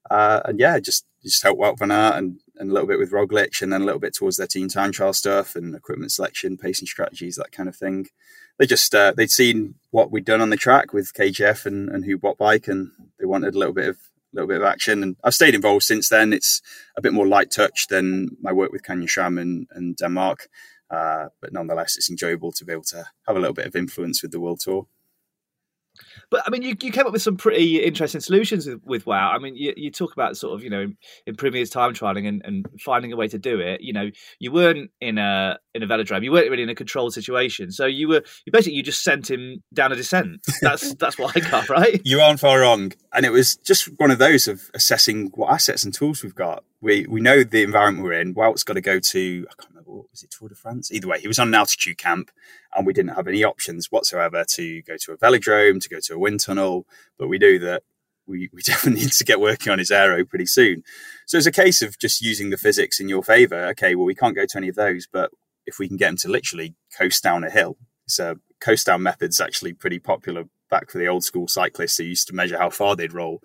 uh, and yeah, just just helped Wout van Aert and, and a little bit with Roglic, and then a little bit towards their team time trial stuff and equipment selection, pacing strategies, that kind of thing. They just uh, they'd seen what we'd done on the track with KGF and and Huub Wattbike, and they wanted a little bit of a little bit of action. And I've stayed involved since then. It's a bit more light touch than my work with Canyon SRAM and, and Denmark. Uh, but nonetheless, it's enjoyable to be able to have a little bit of influence with the World Tour. But I mean, you, you came up with some pretty interesting solutions with, with Wout. I mean, you, you talk about sort of you know improving his time trialing and, and finding a way to do it. You know, you weren't in a in a velodrome. You weren't really in a controlled situation. So you were you basically you just sent him down a descent. That's that's what I got right. You aren't far wrong. And it was just one of those of assessing what assets and tools we've got. We we know the environment we're in. Wout's got to go to I can't remember what was it Tour de France. Either way, he was on an altitude camp and we didn't have any options whatsoever to go to a velodrome, to go to a wind tunnel. But we knew that we, we definitely need to get working on his aero pretty soon. So it's a case of just using the physics in your favor. Okay, well, we can't go to any of those, but if we can get him to literally coast down a hill, so coast down method's actually pretty popular back for the old school cyclists who used to measure how far they'd roll.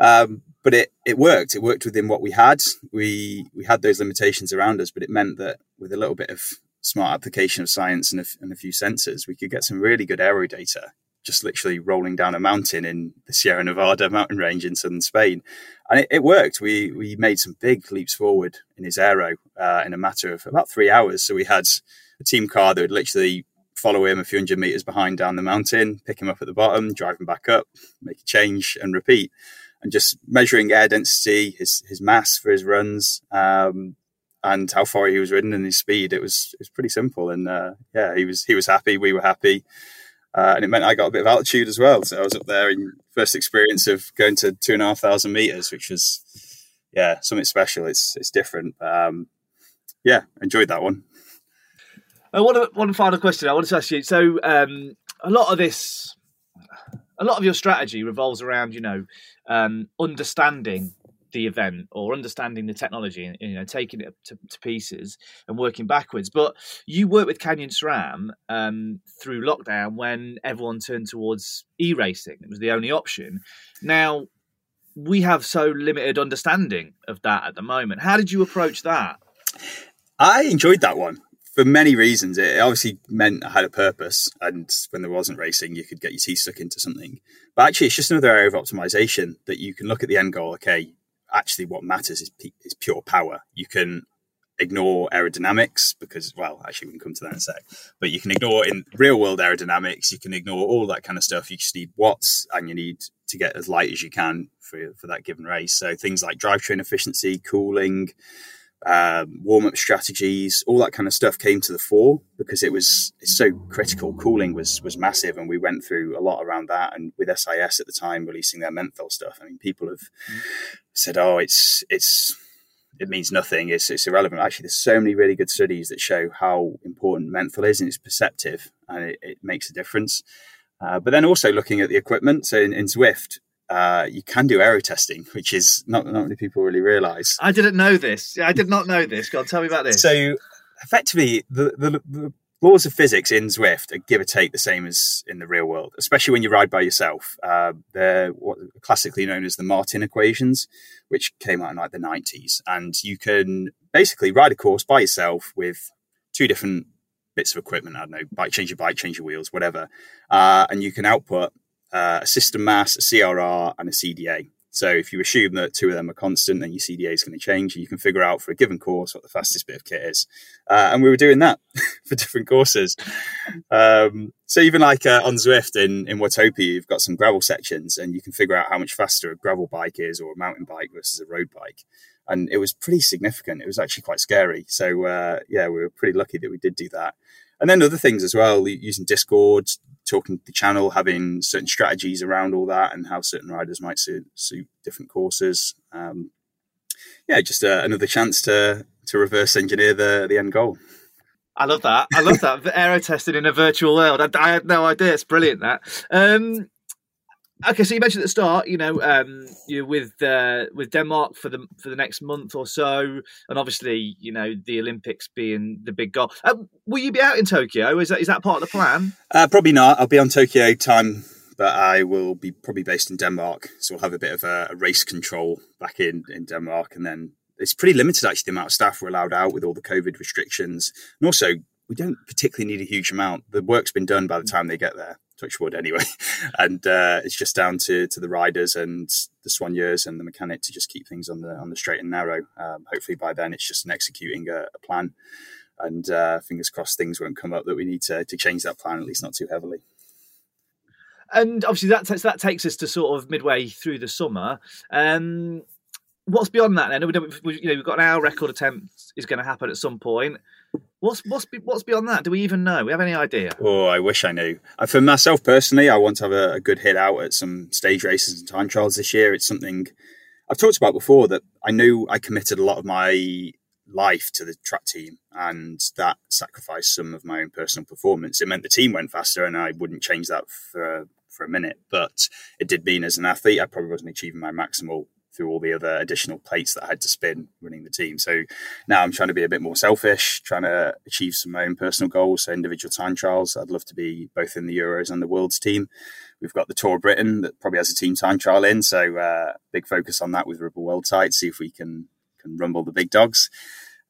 Um, but it, it worked. It worked within what we had. We we had those limitations around us, but it meant that with a little bit of smart application of science and a, and a few sensors, we could get some really good aero data just literally rolling down a mountain in the Sierra Nevada mountain range in southern Spain. And it, it worked. We we made some big leaps forward in his aero uh, in a matter of about three hours. So we had a team car that would literally follow him a few hundred meters behind down the mountain, pick him up at the bottom, drive him back up, make a change and repeat. And just measuring air density, his his mass for his runs, um, and how far he was ridden and his speed. It was it was pretty simple, and uh, yeah, he was he was happy. We were happy, uh, and it meant I got a bit of altitude as well. So I was up there in first experience of going to two and a half thousand meters, which was yeah something special. It's it's different. Um, yeah, enjoyed that one. Uh, one one final question I wanted to ask you. So um, a lot of this, a lot of your strategy revolves around you know um, understanding the event or understanding the technology and you know taking it to, to pieces and working backwards. But you worked with Canyon SRAM um, through lockdown when everyone turned towards e-racing. It was the only option. Now we have so limited understanding of that at the moment. How did you approach that? I enjoyed that one for many reasons. It obviously meant I had a purpose, and when there wasn't racing, you could get your teeth stuck into something. But actually, it's just another area of optimization that you can look at the end goal. Okay, actually what matters is, is pure power. You can ignore aerodynamics because, well, actually, we can come to that in a sec. But you can ignore in real world aerodynamics. You can ignore all that kind of stuff. You just need watts, and you need to get as light as you can for for that given race. So things like drivetrain efficiency, cooling, um, warm up strategies, all that kind of stuff came to the fore because it was it's so critical. Cooling was was massive, and we went through a lot around that. And with SIS at the time releasing their menthol stuff, I mean, people have mm. said, "Oh, it's it's." It means nothing. It's, it's irrelevant. Actually, there's so many really good studies that show how important menthol is, and it's perceptive, and it, it makes a difference. Uh, but then also looking at the equipment. So in, in Zwift, uh, you can do aero testing, which is not not many people really realise. I didn't know this. I did not know this. God, tell me about this. So effectively, the, the, the laws of physics in Zwift are give or take the same as in the real world, especially when you ride by yourself. Uh, they're what classically known as the Martin equations, which came out in like the 90s. And you can basically ride a course by yourself with two different bits of equipment. I don't know, bike, change your bike, change your wheels, whatever. Uh, and you can output uh, a system mass, a CRR, and a CDA. So if you assume that two of them are constant, then your CDA is going to change. And you can figure out for a given course what the fastest bit of kit is. Uh, and we were doing that for different courses. Um, so even like uh, on Zwift in, in Watopia, you've got some gravel sections and you can figure out how much faster a gravel bike is or a mountain bike versus a road bike. And it was pretty significant. It was actually quite scary. So uh, yeah, we were pretty lucky that we did do that. And then other things as well, using Discord, talking to the channel, having certain strategies around all that, and how certain riders might suit, suit different courses. Um, yeah, just uh, another chance to to reverse engineer the the end goal. I love that. I love that aero testing in a virtual world. I, I, had no idea. It's brilliant. That. Um, Okay, so you mentioned at the start, you know, um, you with uh, with Denmark for the for the next month or so, and obviously, you know, the Olympics being the big goal. Uh, will you be out in Tokyo? Is that is that part of the plan? Uh, probably not. I'll be on Tokyo time, but I will be probably based in Denmark, so we'll have a bit of a, a race control back in in Denmark, and then it's pretty limited actually the amount of staff we're allowed out with all the COVID restrictions, and also we don't particularly need a huge amount. The work's been done by the time they get there touch wood anyway. and uh, it's just down to to the riders and the soigneurs and the mechanic to just keep things on the on the straight and narrow. Um, hopefully by then it's just executing a, a plan. And uh, fingers crossed things won't come up that we need to, to change that plan, at least not too heavily. And obviously that takes, that takes us to sort of midway through the summer. Um, what's beyond that then? We, you know, we've got an hour record attempt is going to happen at some point. What's what's what's beyond that? Do we even know? We have any idea? Oh, I wish I knew. Uh, for myself personally, I want to have a, a good hit out at some stage races and time trials this year. It's something I've talked about before that I knew I committed a lot of my life to the track team, and that sacrificed some of my own personal performance. It meant the team went faster, and I wouldn't change that for for a minute. But it did mean as an athlete, I probably wasn't achieving my maximal through all the other additional plates that I had to spin running the team. So now I'm trying to be a bit more selfish, trying to achieve some of my own personal goals. So individual time trials, I'd love to be both in the Euros and the World's team. We've got the Tour of Britain that probably has a team time trial in, so uh, big focus on that with Ribble Weldtite. See if we can can rumble the big dogs.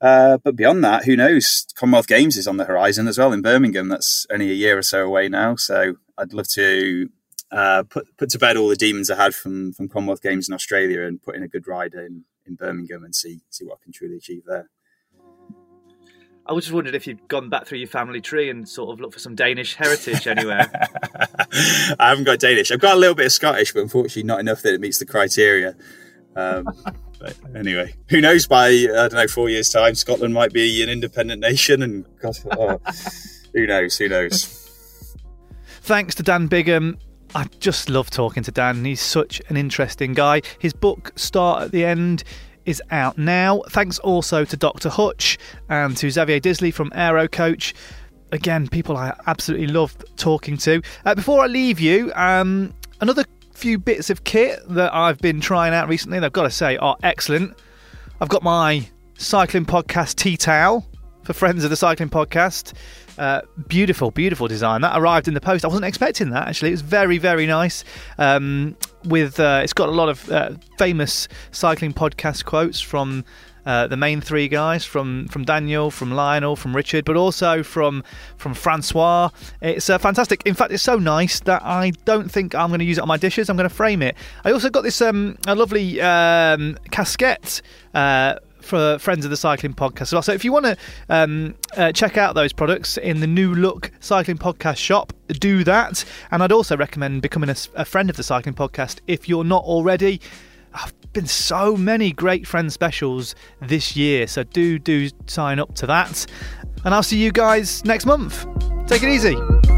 Uh, but beyond that, who knows? Commonwealth Games is on the horizon as well in Birmingham. That's only a year or so away now. So I'd love to uh, put put to bed all the demons I had from from Commonwealth Games in Australia and put in a good ride in, in Birmingham and see see what I can truly achieve there. I was just wondered if you'd gone back through your family tree and sort of looked for some Danish heritage anywhere. I haven't got Danish. I've got a little bit of Scottish, but unfortunately not enough that it meets the criteria. Um, but anyway, who knows? By I don't know, four years' time, Scotland might be an independent nation, and God, oh, who knows? Who knows? Thanks to Dan Bigham I just love talking to Dan. He's such an interesting guy. His book, Start at the End, is out now. Thanks also to Dr. Hutch and to Xavier Disley from Aero Coach. Again, people I absolutely love talking to. Uh, before I leave you, um, another few bits of kit that I've been trying out recently, I've got to say, are excellent. I've got my cycling podcast tea towel for friends of the cycling podcast. Uh, beautiful, beautiful design. That arrived in the post. I wasn't expecting that actually. It was very, very nice. Um, with uh, it's got a lot of uh, famous cycling podcast quotes from. Uh, the main three guys from from Daniel, from Lionel, from Richard, but also from from Francois. It's uh, fantastic. In fact, it's so nice that I don't think I'm going to use it on my dishes. I'm going to frame it. I also got this um, a lovely um, casquette uh, for friends of the cycling podcast. So if you want to um, uh, check out those products in the New Look Cycling Podcast shop, do that. And I'd also recommend becoming a, a friend of the cycling podcast if you're not already. I've been so many great friend specials this year, so do do sign up to that. And I'll see you guys next month. Take it easy.